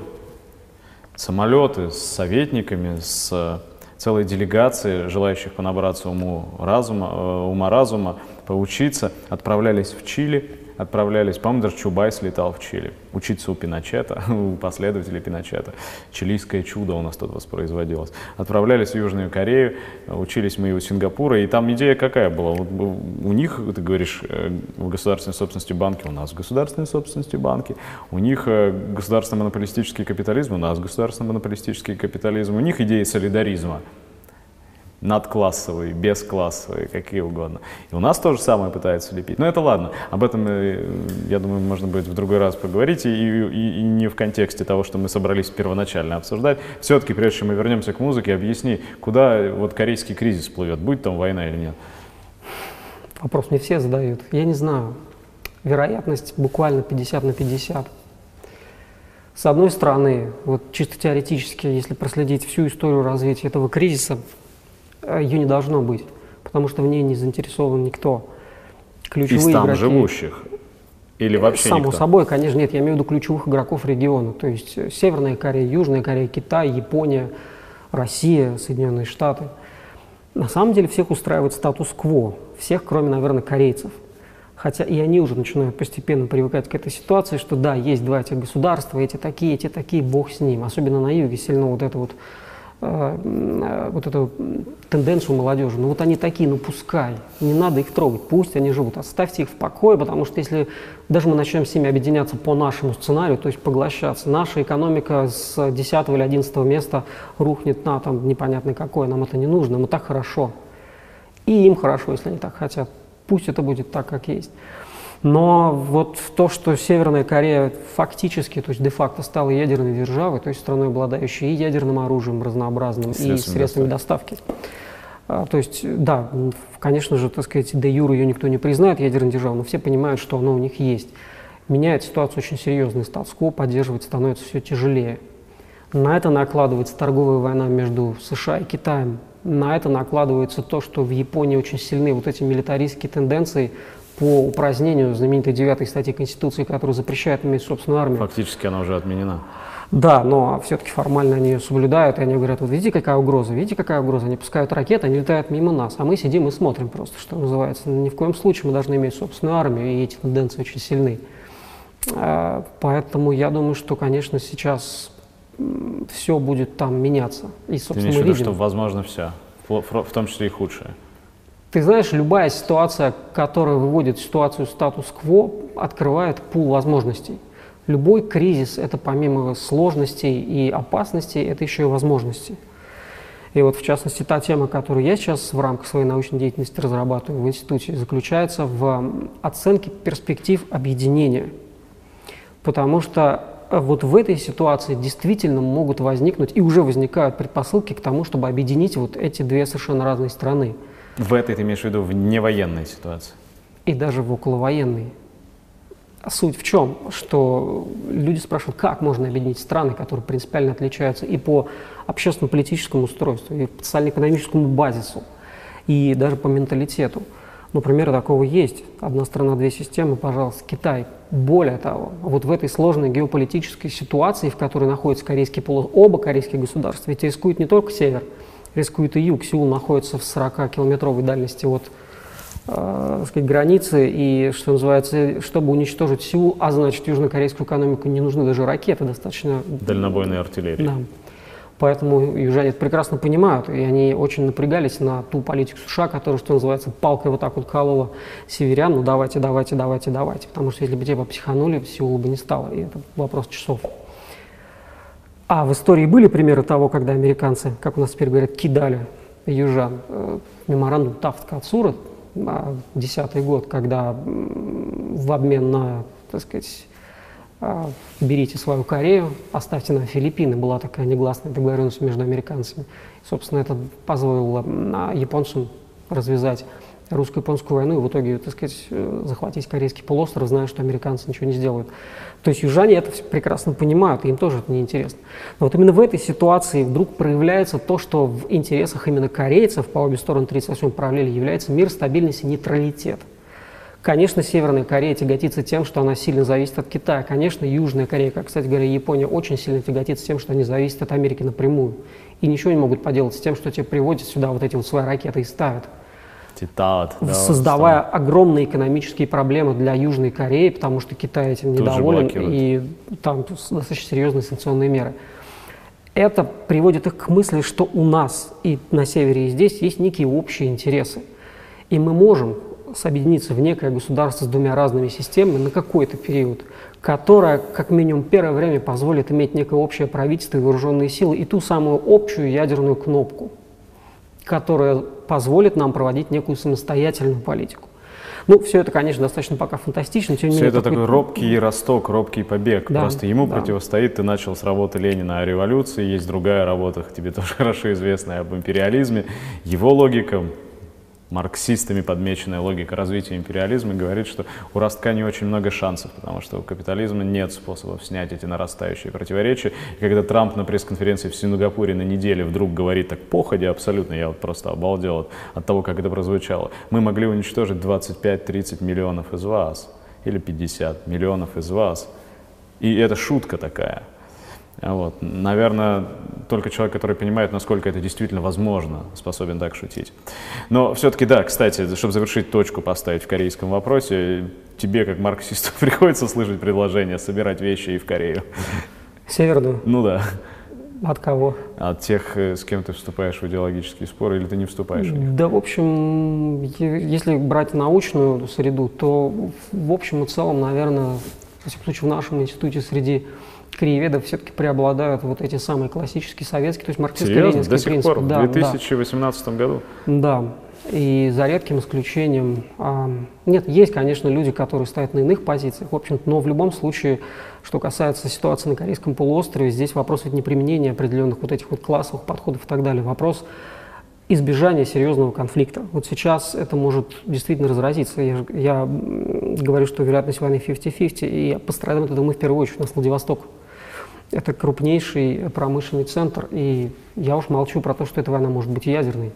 самолеты с советниками, с э, целой делегацией желающих понабраться уму разума, э, ума разума, поучиться, отправлялись в Чили, отправлялись, по-моему, даже Чубайс летал в Чили, учиться у Пиночета, у последователей Пиночета. Чилийское чудо у нас тут воспроизводилось. Отправлялись в Южную Корею, учились мы и у Сингапура, и там идея какая была? У них, ты говоришь, э, в государственной собственности банки, у нас в государственной собственности банки, у них э, государственный монополистический капитализм, у нас государственный монополистический капитализм, у них идеи солидаризма надклассовые, бесклассовые, какие угодно. И у нас тоже самое пытаются лепить. Но это ладно, об этом, э, я думаю, можно будет в другой раз поговорить, и, и, и не в контексте того, что мы собрались первоначально обсуждать. Все-таки, прежде чем мы вернемся к музыке, объясни, куда вот корейский кризис плывет, будет там война или нет? Вопрос мне все задают. Я не знаю. Вероятность буквально 50 на 50. С одной стороны, вот чисто теоретически, если проследить всю историю развития этого кризиса, Э, ее не должно быть, потому что в ней не заинтересован никто. Ключевые Из там игроки, живущих? Или вообще Само никто? собой, конечно, нет. Я имею в виду ключевых игроков региона. То есть э, Северная Корея, Южная Корея, Китай, Япония, Россия, Соединенные Штаты. На самом деле всех устраивает статус-кво. Всех, кроме, наверное, корейцев. Хотя и они уже начинают постепенно привыкать к этой ситуации, что да, есть два этих государства, эти такие, эти такие, бог с ним. Особенно на юге сильно вот это вот Э, э, вот эту тенденцию молодежи. Ну вот они такие, ну пускай, не надо их трогать, пусть они живут, оставьте их в покое, потому что если даже мы начнем с ними объединяться по нашему сценарию, то есть поглощаться, наша экономика с 10 или 11 места рухнет на там непонятно какое, нам это не нужно, мы так хорошо. И им хорошо, если они так хотят. Пусть это будет так, как есть. Но вот то, что Северная Корея фактически, то есть де-факто стала ядерной державой, то есть страной, обладающей и ядерным оружием разнообразным, и средствами доставки. доставки. А, то есть, да, конечно же, так сказать, де юру ее никто не признает ядерной державой, но все понимают, что оно у них есть. Меняет ситуацию очень серьезно, статус-кво поддерживать становится все тяжелее. На это накладывается торговая война между США и Китаем. На это накладывается то, что в Японии очень сильны вот эти милитаристские тенденции, по упразднению знаменитой девятой статьи Конституции, которая запрещает иметь собственную армию. Фактически она уже отменена. Да, но все-таки формально они ее соблюдают, и они говорят, вот видите, какая угроза, видите, какая угроза, они пускают ракеты, они летают мимо нас, а мы сидим и смотрим просто, что называется. Ни в коем случае мы должны иметь собственную армию, и эти тенденции очень сильны. А, поэтому я думаю, что, конечно, сейчас все будет там меняться. И, собственно, Ты имеешь в виду, что возможно все, в том числе и худшее? Ты знаешь, любая ситуация, которая выводит ситуацию статус-кво, открывает пул возможностей. Любой кризис – это помимо сложностей и опасностей, это еще и возможности. И вот, в частности, та тема, которую я сейчас в рамках своей научной деятельности разрабатываю в институте, заключается в оценке перспектив объединения. Потому что э, вот в этой ситуации действительно могут возникнуть и уже возникают предпосылки к тому, чтобы объединить вот эти две совершенно разные страны. В этой ты имеешь в виду в невоенной ситуации? И даже в околовоенной. А суть в чем? Что люди спрашивают, как можно объединить страны, которые принципиально отличаются и по общественно-политическому устройству, и по социально-экономическому базису, и даже по менталитету. Ну, примеры такого есть. Одна страна, две системы, пожалуйста, Китай. Более того, вот в этой сложной геополитической ситуации, в которой находится корейский полуостров, оба корейских государства, ведь рискует не только север, рискует и юг. Сеул находится в 40-километровой дальности от э, сказать, границы, и, что называется, чтобы уничтожить Сеул, а значит, южнокорейскую экономику не нужны даже ракеты, достаточно... Дальнобойной артиллерии. Да. Поэтому южане это прекрасно понимают, и они очень напрягались на ту политику США, которая, что называется, палкой вот так вот колола северян, ну давайте, давайте, давайте, давайте. Потому что если бы те психанули, Сеула бы не стало, и это вопрос часов. А в истории были примеры того, когда американцы, как у нас теперь говорят, кидали южан. Э, меморандум Тафт-Кацура, а, десятый год, когда в обмен на, так сказать, а, берите свою Корею, оставьте нам Филиппины. Была такая негласная договоренность между американцами. собственно, это позволило японцам развязать русско-японскую войну и в итоге, так сказать, э, захватить корейский полуостров, зная, что американцы ничего не сделают. То есть южане это прекрасно понимают, им тоже это неинтересно. Но вот именно в этой ситуации вдруг проявляется то, что в интересах именно корейцев по обе стороны 38 параллели является мир, стабильность и нейтралитет. Конечно, Северная Корея тяготится тем, что она сильно зависит от Китая. Конечно, Южная Корея, как, кстати говоря, Япония, очень сильно тяготится тем, что они зависят от Америки напрямую. И ничего не могут поделать с тем, что те приводят сюда вот эти вот свои ракеты и ставят. Титат, да, создавая что... огромные экономические проблемы для Южной Кореи, потому что Китай этим недоволен, и там достаточно серьезные санкционные меры. Это приводит их к мысли, что у нас и на севере, и здесь есть некие общие интересы. И мы можем объединиться в некое государство с двумя разными системами на какой-то период, которое, как минимум, первое время позволит иметь некое общее правительство и вооруженные силы и ту самую общую ядерную кнопку, которая позволит нам проводить некую самостоятельную политику. Ну, все это, конечно, достаточно пока фантастично. Тем все это такой робкий росток, робкий побег. Да, Просто ему да. противостоит, ты начал с работы Ленина о революции, есть другая работа, тебе тоже хорошо известная об империализме. Его логика марксистами подмеченная логика развития империализма говорит, что у ростка не очень много шансов, потому что у капитализма нет способов снять эти нарастающие противоречия. И когда Трамп на пресс-конференции в Сингапуре на неделе вдруг говорит так походя абсолютно, я вот просто обалдел от, от того, как это прозвучало, мы могли уничтожить 25-30 миллионов из вас или 50 миллионов из вас. И это шутка такая. Вот. Наверное, только человек, который понимает, насколько это действительно возможно, способен так шутить. Но все-таки да, кстати, чтобы завершить точку поставить в корейском вопросе, тебе, как марксисту, приходится слышать предложение собирать вещи и в Корею. Северную? Ну да. От кого? От тех, э, с кем ты вступаешь в идеологические споры, или ты не вступаешь в них? Да, в общем, если брать научную среду, то в общем и целом, наверное, в случае в нашем институте среди краеведов все-таки преобладают вот эти самые классические советские, то есть марксистско-ленинские До сих принципы. пор, да, в 2018 да. году? Да, и за редким исключением, а, нет, есть, конечно, люди, которые стоят на иных позициях, в общем но в любом случае, что касается ситуации на Корейском полуострове, здесь вопрос ведь не применения определенных вот этих вот классовых подходов и так далее, вопрос избежания серьезного конфликта. Вот сейчас это может действительно разразиться. Я, я говорю, что вероятность войны 50-50, и пострадаем это, думаю, в первую очередь на Владивосток. Это крупнейший промышленный центр, и я уж молчу про то, что эта война может быть ядерной.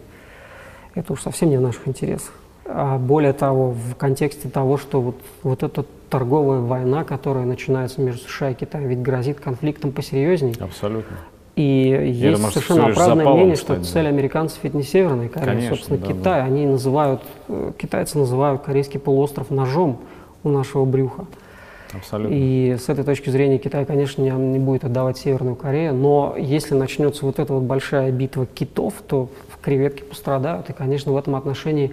Это уж совсем не в наших интересах. А более того, в контексте того, что вот, вот эта торговая война, которая начинается между США и Китаем, ведь грозит конфликтом посерьезней. Абсолютно. И Я есть думаю, совершенно оправданное мнение, что стать, цель американцев ведь не Северная Корея, Конечно, собственно, да, Китай. Да. Они называют, э, китайцы называют корейский полуостров ножом у нашего брюха. Абсолютно. И с этой точки зрения Китай, конечно, не, будет отдавать Северную Корею, но если начнется вот эта вот большая битва китов, то креветки пострадают, и, конечно, в этом отношении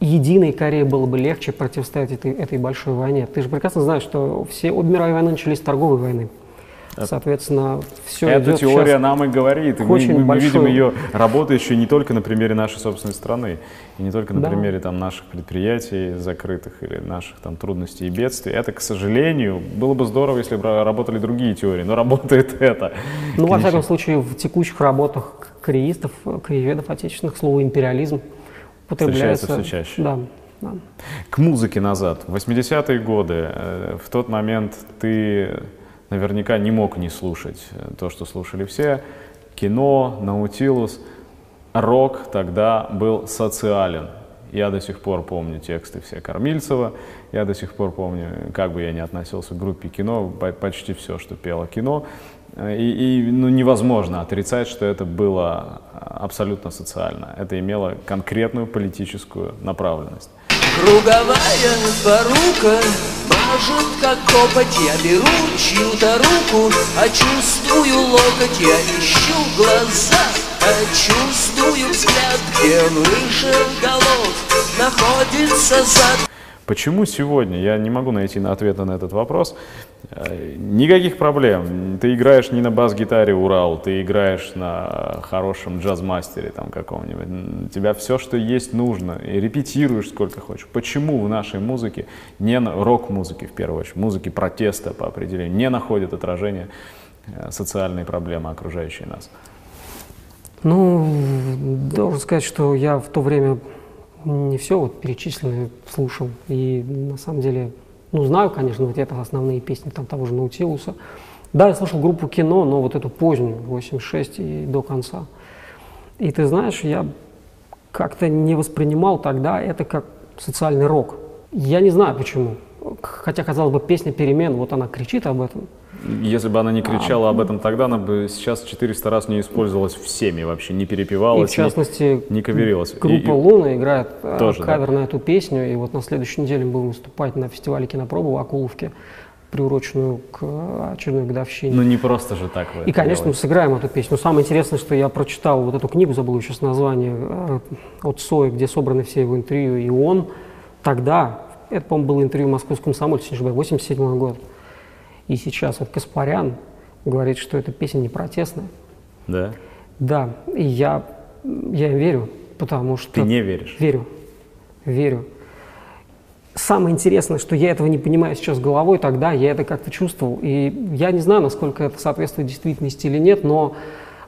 единой Корее было бы легче противостоять этой, этой большой войне. Ты же прекрасно знаешь, что все обе мировые войны начались с торговой войны. Соответственно, все Эта теория нам и говорит. Мы, мы, мы видим ее работающую не только на примере нашей собственной страны, и не только на да. примере там, наших предприятий закрытых или наших там, трудностей и бедствий. Это, к сожалению, было бы здорово, если бы работали другие теории, но работает это. Ну, во всяком случае, в текущих работах кореистов, корееведов отечественных слово «империализм» употребляется. Встречается все чаще. Да, да. К музыке назад. В 80-е годы, э, в тот момент ты наверняка не мог не слушать э, то, что слушали все. Кино, Наутилус. Рок тогда был социален. Я до сих пор помню тексты все Кормильцева, я до сих пор помню, как бы я ни относился к группе кино, по- почти все, что пело кино. Э, И, и, ну, невозможно отрицать, что это было а, абсолютно социально. Это имело конкретную политическую направленность. Круговая порука Мажет как копоть Я беру чью-то руку А чувствую локоть Я ищу глаза А чувствую взгляд Где выше голов Находится зад Почему сегодня? Я не могу найти на- ответа на этот вопрос. Э, Никаких проблем. Ты играешь не на бас-гитаре Урал, ты играешь на хорошем джаз-мастере там каком-нибудь. Тебя все, что есть, нужно. И репетируешь сколько хочешь. Почему в нашей музыке, не на- рок-музыке в первую очередь, музыке протеста по определению, не находят отражения э, социальные проблемы, окружающие нас? Ну, должен сказать, что я в то время не все вот перечисленное слушал. И на самом деле, ну, знаю, конечно, вот это основные песни там того же Наутилуса. Да, я слушал группу кино, но вот эту позднюю, 86 и до конца. И ты знаешь, я как-то не воспринимал тогда это как социальный рок. Я не знаю почему. Хотя, казалось бы, песня «Перемен», вот она кричит об этом. Если бы она не кричала об этом тогда, она бы сейчас 400 раз не использовалась всеми вообще, не перепевалась, И в не- частности, не, каверилась. И- группа и- «Луна» играет э, Тоже, да. кавер на эту песню. И вот на следующей неделе мы будем выступать на фестивале кинопробы в Акуловке, приуроченную к э, очередной годовщине. Ну не просто же так вы И, конечно, мы делаете. сыграем эту песню. Но самое интересное, что я прочитал вот эту книгу, забыл сейчас название, э, от Сои, где собраны все его интервью, и он тогда, это, по-моему, было интервью в «Московском комсомольце», если не ошибаюсь, 87 год. И сейчас вот Каспарян говорит, что эта песня не протестная. Да? Да, и я, я им верю, потому что... Ты не веришь? Верю, верю. Самое интересное, что я этого не понимаю сейчас головой, тогда я это как-то чувствовал. И я не знаю, насколько это соответствует действительности или нет, но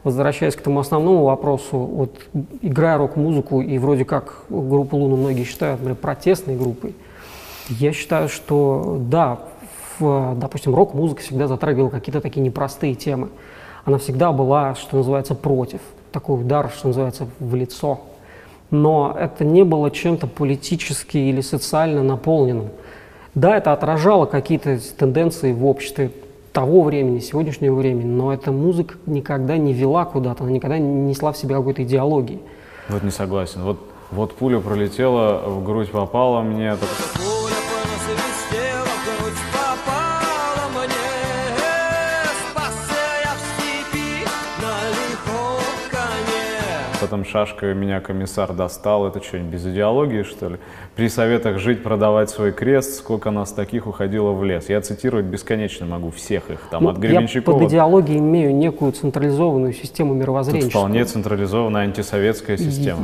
возвращаясь к тому основному вопросу, вот играя рок-музыку, и вроде как группу Луну многие считают, например, протестной группой, я считаю, что да, в, допустим, рок-музыка всегда затрагивала какие-то такие непростые темы. Она всегда была, что называется, против. Такой удар, что называется, в лицо. Но это не было чем-то политически или социально наполненным. Да, это отражало какие-то тенденции в обществе того времени, сегодняшнего времени, но эта музыка никогда не вела куда-то, она никогда не несла в себе какой-то идеологии. Вот не согласен. Вот, вот пуля пролетела, в грудь попала мне. так- Потом шашкой меня комиссар достал. Это что, без идеологии, что ли? При советах жить, продавать свой крест, сколько нас таких уходило в лес. Я цитировать бесконечно могу всех их, там, Ну, от я Гременщикова. под идеологией имею некую централизованную систему Тут мировоззрения. вполне централизованная антисоветская система.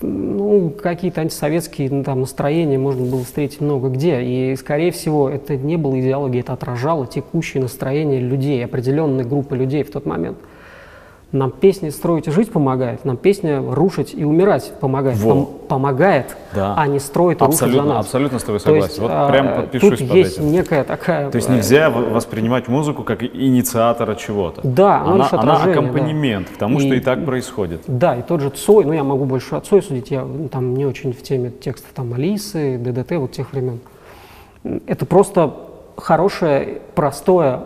Ну, какие-то антисоветские ну, там, настроения можно было встретить много где. И, скорее всего, это не было идеологией, это отражало текущее настроение людей, определенной группы людей в тот момент. Нам песня «Строить и жить» помогает, нам песня «Рушить и умирать» помогает. Во. Нам помогает, Да. а не строит и рушит за Абсолютно, нас. абсолютно с тобой То согласен. есть, вот а, прям подпишусь тут под есть этим. некая такая... То есть нельзя воспринимать музыку как инициатора чего-то. Да, она она, она отражение, да. аккомпанемент к тому, что И- и так происходит. Да, и тот же Цой, ну я могу больше о Цой судить, я ну, там не очень в теме текстов там Алисы, ДДТ, вот тех времен. Это просто хорошее, простое,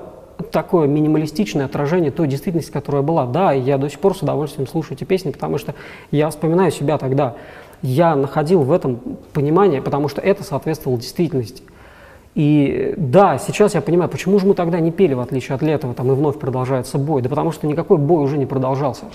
такое минималистичное отражение той действительности, которая была. Да, я до сих пор с удовольствием слушаю эти песни, потому что я вспоминаю себя тогда. Я находил в этом понимание, потому что это соответствовало действительности. И да, сейчас я понимаю, почему же мы тогда не пели, в отличие от Летова, там и вновь продолжается бой. Да потому что никакой бой уже не продолжался.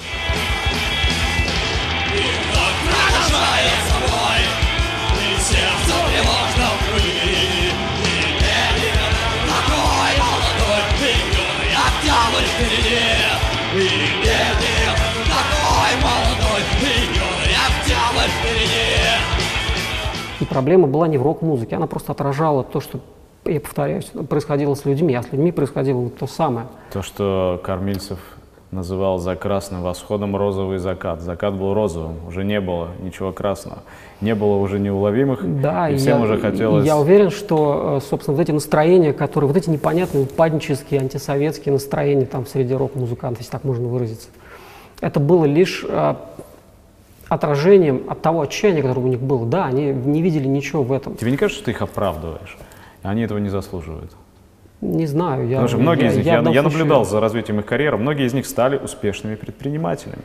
Проблема была не в рок-музыке, она просто отражала то, что, я повторяюсь, происходило с людьми, а с людьми происходило вот то самое. То, что Кормильцев называл за красным восходом розовый закат. Закат был розовым, уже не было ничего красного. Не было уже неуловимых, Да, и всем я, уже хотелось... я уверен, что, э, собственно, вот эти настроения, которые, вот эти непонятные упаднические, антисоветские настроения там среди рок-музыкантов, если так можно выразиться, это было лишь э, отражением от того отчаяния, которое у них было. Да, они не видели ничего в этом. Тебе не кажется, что ты их оправдываешь? Они этого не заслуживают. Не знаю, я... Потому что многие я- из них, я я, я случае- наблюдал за развитием их карьеры, многие из них стали успешными предпринимателями.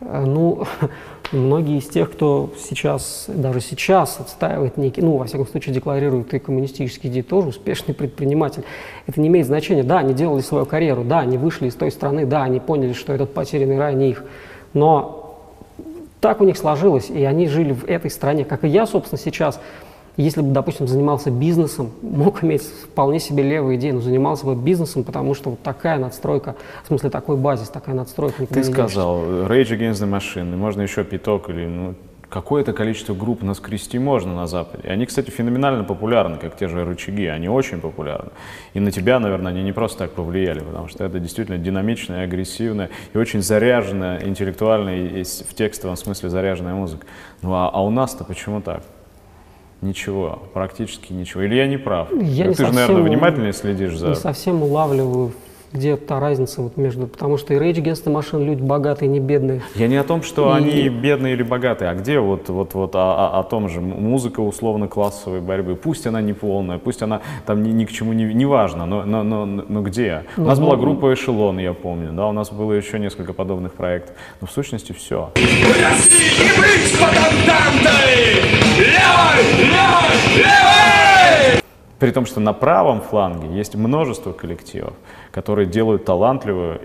Э, Ну, многие из тех, кто сейчас, даже сейчас отстаивает некий, ну, во всяком случае, декларирует и коммунистические идеи, тоже успешный предприниматель. Это не имеет значения. Да, они делали свою карьеру, да, они вышли из той страны, да, они поняли, что этот потерянный рай не их. Но так у них сложилось, и они жили в этой стране, как и я, собственно, сейчас. Если бы, допустим, занимался бизнесом, мог иметь вполне себе левые идеи, но занимался бы бизнесом, потому что вот такая надстройка, в смысле такой базис, такая надстройка. Ты сказал, Rage Against the Machine, можно еще пяток или ну, какое-то количество групп наскрести можно на Западе. И они, кстати, феноменально популярны, как те же рычаги, они очень популярны. И на тебя, наверное, они не просто так повлияли, потому что это действительно динамичная, агрессивная и очень заряженная, интеллектуальная и в текстовом смысле заряженная музыка. Ну а, а у нас-то почему так? Ничего, практически ничего. Или я не прав? Я Ты не же, наверное, совсем- внимательнее следишь за... Не совсем улавливаю, где та разница вот между... Потому что и Rage Against the Machine люди богатые, не бедные. Я не о том, что И- они бедные или богатые, а где вот, вот, вот о, о- о том же музыка условно-классовой борьбы. Пусть она не полная, пусть она там ни, ни к чему не, не важно, но, но, но, но где? У нас Ну, была ну, группа Эшелон, я помню, да, у нас было еще несколько подобных проектов. Но в сущности все. Левой! Левой! Левой! При том, что на правом фланге есть множество коллективов, которые делают талантливую,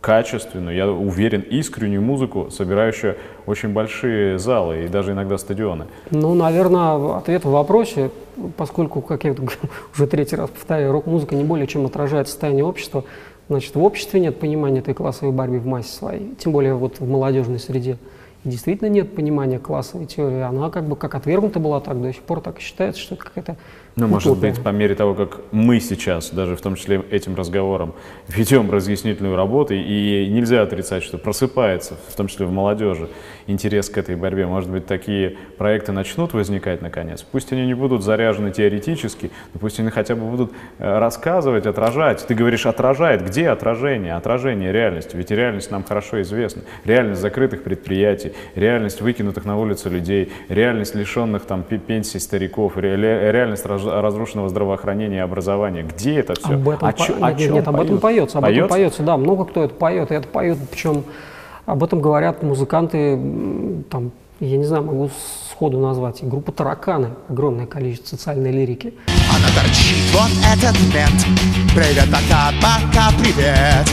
качественную, я уверен, искреннюю музыку, собирающую очень большие залы и даже иногда стадионы. Ну, наверное, ответ в вопросе, поскольку, как я уже третий раз повторяю, рок-музыка не более чем отражает состояние общества, значит, в обществе нет понимания этой классовой борьбы в массе своей, тем более вот в молодежной среде. Действительно нет понимания классовой теории. Она как бы как отвергнута была так, до сих пор так считается, что это какая-то Ну, может быть, по мере того, как мы сейчас, даже в том числе этим разговором, ведем разъяснительную работу, и нельзя отрицать, что просыпается, в том числе в молодежи, интерес к этой борьбе. Может быть, такие проекты начнут возникать наконец. Пусть они не будут заряжены теоретически, но пусть они хотя бы будут э, рассказывать, отражать. Ты говоришь, отражает. Где отражение? Отражение реальности. Ведь реальность нам хорошо известна. Реальность закрытых предприятий, реальность выкинутых на улицу людей, реальность лишенных там пе- пенсий стариков, ре- ре- реальность разрушенного здравоохранения и образования. Где это все? Об этом, по- нет, нет, нет, об этом поется, об этом поется, да, много кто это поет, и это поет, причем об этом говорят музыканты, там, я не знаю, могу сходу назвать, группа «Тараканы», огромное количество социальной лирики. Она торчит, вот этот мент. Привет, пока, пока, привет.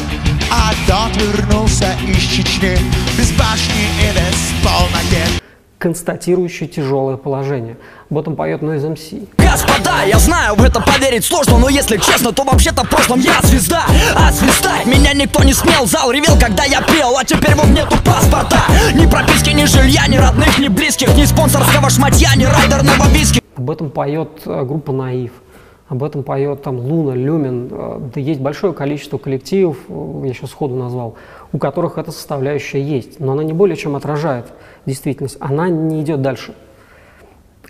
А тот вернулся из Чечни. Без башни и без полноги констатирующий тяжелое положение. Об этом поет Noise MC. Господа, я знаю, в это поверить сложно Но если честно, то вообще-то в прошлом я звезда А свистать меня никто не смел Зал ревел, когда я пел А теперь вот нету паспорта Ни прописки, ни жилья, ни родных, ни близких Ни спонсорского шматья, ни райдерного виски Об этом поет э, группа «Наив». Об этом поет там Луна, Люмен. Э, Да есть большое количество коллективов, э, я сейчас сходу назвал, у которых эта составляющая есть. Но она не более чем отражает действительность. Она не идет дальше.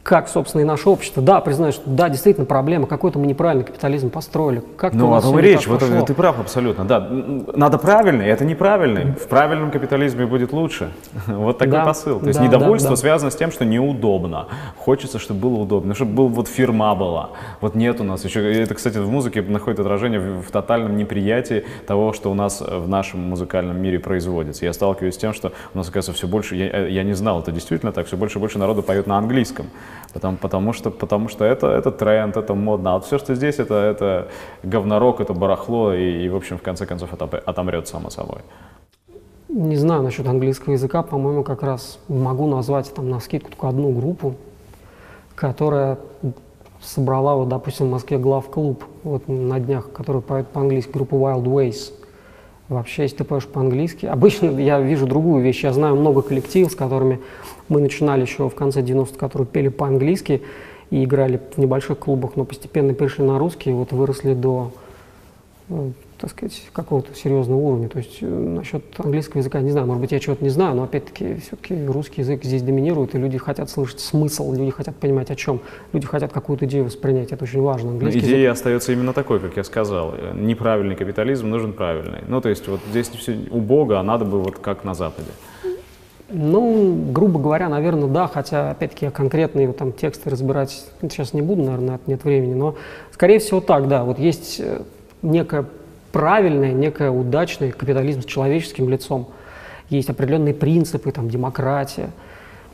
Как, собственно, и наше общество. Да, признаю, что да, действительно проблема. Какой-то мы неправильный капитализм построили. Как Ну, о том и речь, вот ты прав абсолютно, да. Надо правильный, это неправильный. В правильном капитализме будет лучше. Вот такой Да, посыл. То есть да, недовольство да, да. связано с тем, что неудобно. Хочется, чтобы было удобно, чтобы был вот фирма была. Вот нет у нас еще. Это, кстати, в музыке находит отражение в, в тотальном неприятии того, что у нас э, в нашем музыкальном мире производится. Я сталкиваюсь с тем, что у нас, оказывается, все больше, я, э, я не знал, это действительно так, все больше и больше народу поет на английском. Потому, потому, что, потому что это, это тренд, это модно. А все, что здесь, это, это говнорок, это барахло, и, и, в общем, в конце концов, отопе- отомрет само собой. Не знаю насчет английского языка, по-моему, как раз могу назвать там на скидку только одну группу, которая собрала, вот, допустим, в Москве глав-клуб вот, на днях, который поет по-английски, группа Wild Ways. Вообще, если ты поешь по-английски, обычно я вижу другую вещь. Я знаю много коллективов, с которыми мы начинали еще в конце 90-х, которые пели по-английски и играли в небольших клубах, но постепенно перешли на русский, и вот выросли до ну, так сказать, какого-то серьезного уровня. То есть э, насчет английского языка, не знаю, может быть, я чего-то не знаю, но опять-таки все-таки русский язык здесь доминирует, и люди хотят слышать смысл, люди хотят понимать о чем, люди хотят какую-то идею воспринять, это очень важно. Но Английский идея язык, остается именно такой, как я сказал. Э, Неправильный капитализм нужен правильный. Ну, то есть вот здесь все убого, а надо бы вот как на Западе. ну, грубо говоря, наверное, да, хотя, опять-таки, я конкретные там тексты разбирать сейчас не буду, наверное, нет времени, но, скорее всего, так, да, вот есть э, некое правильное, некое удачное капитализм с человеческим лицом. Есть определенные принципы, там, демократия,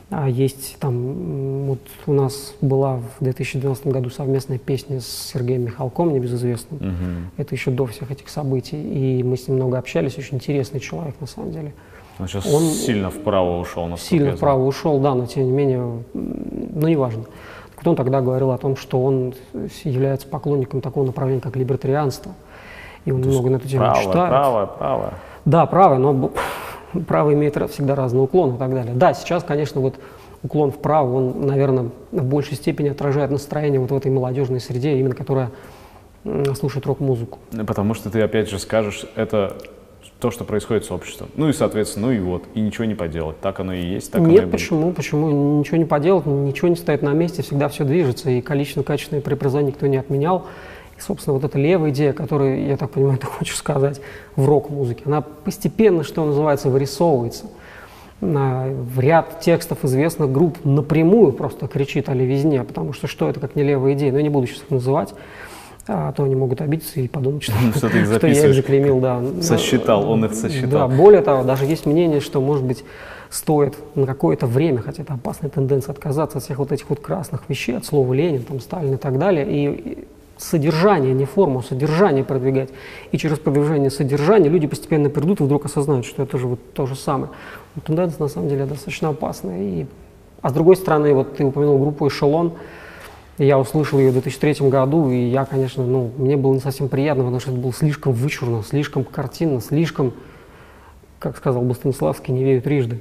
а есть там, вот у нас была в 2012 году совместная песня с Сергеем Михалком, небезызвестным. Это еще до всех этих событий. И мы с ним много общались, очень интересный человек на самом деле. Он сейчас Он сильно вправо ушел, насколько Сильно вправо ушел, да, но тем не менее, ну неважно. Так вот он тогда говорил о том, что он является поклонником такого направления, как либертарианство. И он много на эту тему Право, читает. право, право. Да, право, но право имеет всегда разный уклон и так далее. Да, сейчас, конечно, вот уклон вправо, он, наверное, в большей степени отражает настроение вот в этой молодежной среде, именно которая слушает рок-музыку. Потому что ты опять же скажешь, это то, что происходит с обществом. Ну и, соответственно, ну и вот, и ничего не поделать. Так оно и есть, так оно и Нет, будет. почему? Почему? Ничего не поделать, ничего не стоит на месте, всегда все движется, и количественно-качественное преобразование никто не отменял. Собственно, вот эта левая идея, которую, я так понимаю, ты хочешь сказать, в рок-музыке, она постепенно, что называется, вырисовывается. В ряд текстов известных групп напрямую просто кричит о левизне, потому что что это как не левая идея, но я не буду сейчас их называть, а то они могут обидеться и подумать, что, Что ты их что я их заклеймил, да. Сосчитал, он их Да, сосчитал. более того, даже есть мнение, что, может быть, стоит на какое-то время, хотя это опасная тенденция, отказаться от всех вот этих вот красных вещей, от слова Ленин, там, Сталин и так далее, и содержание, не форму, а содержание продвигать. И через продвижение содержания люди постепенно придут и вдруг осознают, что это же вот то же самое. Но тенденция, на самом деле, достаточно опасная. И... А с другой стороны, вот ты упомянул группу «Эшелон», я услышал ее в 2003 году, и я, конечно, ну, мне было не совсем приятно, потому что это было слишком вычурно, слишком картинно, слишком, как сказал бы Станиславский, не верю трижды.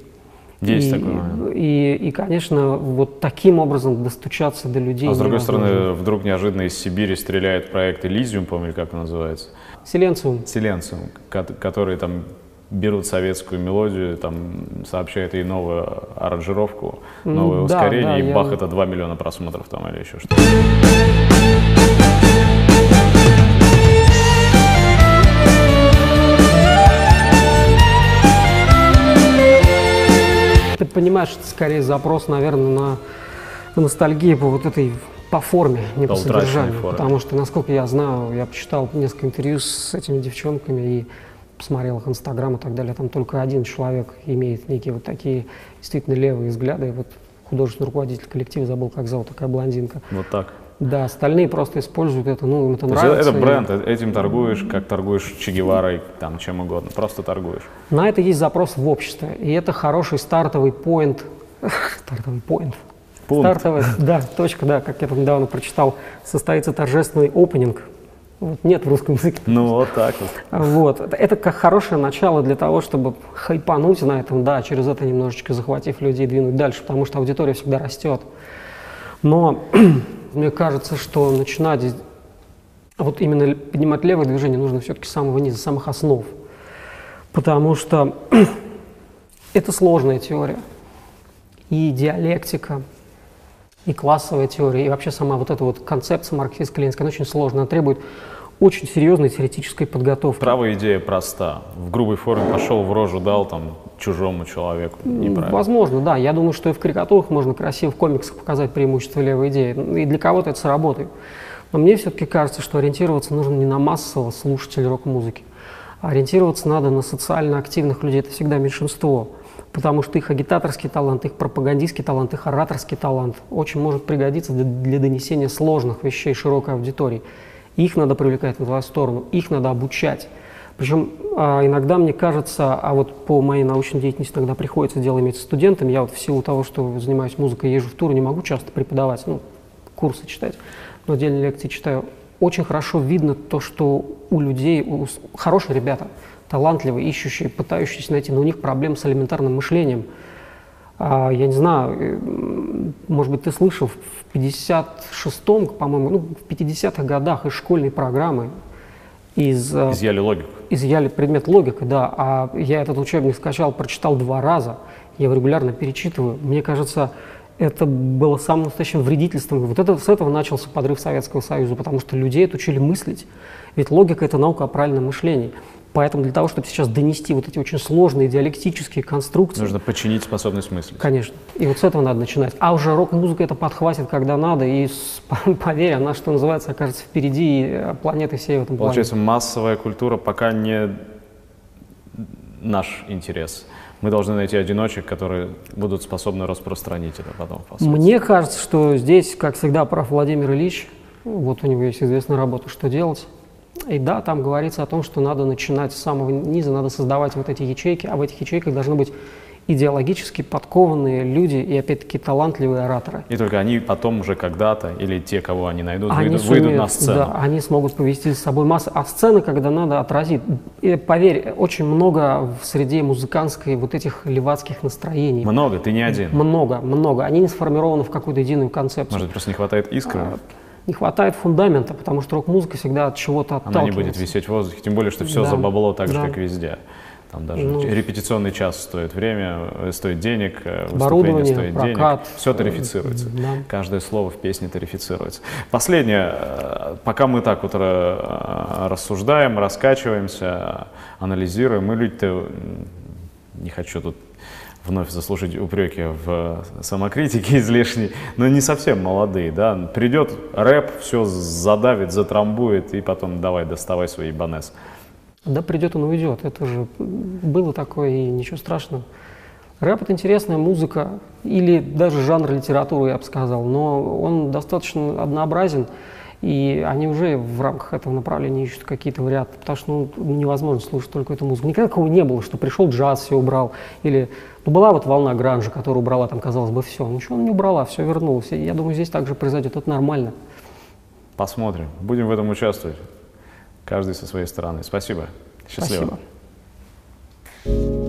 Есть и, такой момент. И, и, конечно, вот таким образом достучаться до людей А с другой невозможно. стороны, вдруг неожиданно из Сибири стреляет проект Элизиум, помню, как он называется. Селенциум, ко- которые там берут советскую мелодию, там сообщают ей новую аранжировку, новое да, ускорение, да, и я- бах, это 2 миллиона просмотров там или еще что-то. Понимаешь, это скорее запрос, наверное, на, ностальгию по вот этой по форме, не по содержанию. форме. Потому что, насколько я знаю, я почитал несколько интервью с этими девчонками и посмотрел их инстаграм и так далее. Там только один человек имеет некие вот такие действительно левые взгляды. И вот художественный руководитель коллектива, забыл, как зовут, такая блондинка. Вот так. Да, остальные просто используют это, ну, им это То нравится. это и бренд, э- этим торгуешь, как торгуешь Че Геварой, там, чем угодно, просто торгуешь. На это есть запрос в обществе, и это хороший стартовый поинт. Стартовый поинт. Пункт. Стартовая, да, точка, да, как я там недавно прочитал, состоится торжественный опенинг. Вот, нет в русском языке. Ну, вот так вот. Вот. Это как хорошее начало для того, чтобы хайпануть на этом, да, через это немножечко захватив людей, двинуть дальше, потому что аудитория всегда растет. Но мне кажется, что начинать вот именно поднимать левое движение нужно все-таки с самого низа, с самых основ. Потому что это сложная теория. И диалектика, и классовая теория, и вообще сама вот эта вот концепция марксистско-ленинская, она очень сложная, она требует очень серьезной теоретической подготовки. Правая идея проста. В грубой форме пошел в рожу, дал там чужому человеку. Неправильно. Возможно, да. Я думаю, что и в карикатурах можно красиво в комиксах показать преимущество левой идеи. И для кого-то это сработает. Но мне все-таки кажется, что ориентироваться нужно не на массового слушателя рок-музыки, а ориентироваться надо на социально активных людей. Это всегда меньшинство. Потому что их агитаторский талант, их пропагандистский талант, их ораторский талант очень может пригодиться для, для донесения сложных вещей широкой аудитории. Их надо привлекать на твою сторону, их надо обучать. Причем а, иногда мне кажется, а вот по моей научной деятельности иногда приходится дело иметь с студентами. Я вот в силу того, что занимаюсь музыкой, езжу в тур, не могу часто преподавать, ну, курсы читать, но отдельные лекции читаю. Очень хорошо видно то, что у людей, у хорошие ребята, талантливые, ищущие, пытающиеся найти, но у них проблемы с элементарным мышлением. А, я не знаю, может быть, ты слышал, в 56-м, по-моему, ну, в 50-х годах из школьной программы из, э, Изъяли логику. изъяли предмет логика, да, а я этот учебник скачал, прочитал два раза, я его регулярно перечитываю. Мне кажется, это было самым настоящим вредительством. Вот это, с этого начался подрыв Советского Союза, потому что людей отучили мыслить. Ведь логика – это наука о правильном мышлении. Поэтому для того, чтобы сейчас донести вот эти очень сложные диалектические конструкции, Нужно починить способность мысли. Конечно. И вот с этого надо начинать. А уже рок-музыка это подхватит, когда надо, и поверь, она, что называется, окажется впереди э, планеты всей в этом плане. Получается, массовая культура пока не наш интерес. Мы должны найти одиночек, которые будут способны распространить это потом. впоследствии. Мне кажется, что здесь, как всегда, прав Владимир Ильич. Вот у него есть известная работа «Что делать?». И да, там говорится о том, что надо начинать с самого низа, надо создавать вот эти ячейки, а в этих ячейках должны быть идеологически подкованные люди и, опять-таки, талантливые ораторы. И только они потом уже когда-то, или те, кого они найдут, Они выйдут, выйдут сумеют, на сцену. Да, они смогут повести с собой массу. А сцены, когда надо, отразит. И поверь, очень много в среде музыкантской вот этих левацких настроений. Много, ты не один. Много, много. Они не сформированы в какую-то единую концепцию. Может, просто не хватает искры? Не хватает фундамента, потому что рок-музыка всегда от чего-то Она не отталкивается. будет висеть в воздухе, тем более, что все Да, за бабло так же, да. как везде. Там даже Ну. репетиционный час стоит время, э, стоит денег, э, выступление стоит прокат, денег. Все тарифицируется. да. Каждое слово в песне тарифицируется. Последнее, э, пока мы так вот рассуждаем, раскачиваемся, анализируем, мы люди-то, не хочу тут вновь заслужить упреки в самокритике излишней, но не совсем молодые, да, придет рэп, все задавит, затрамбует, и потом давай, доставай свои банес. Да придет он уйдет. Это же было такое, и ничего страшного. Рэп — это интересная музыка, или даже жанр литературы, я бы сказал, но он достаточно однообразен, и они уже в рамках этого направления ищут какие-то варианты, потому что ну, невозможно слушать только эту музыку. Никогда такого не было, что пришел джаз, все убрал, или ну, была вот волна гранжа, которая убрала там, казалось бы, все. Ничего она не убрала, все вернулось. И я думаю, здесь также произойдет, это нормально. Посмотрим. Будем в этом участвовать. Каждый со своей стороны. Спасибо. Счастливо. Спасибо.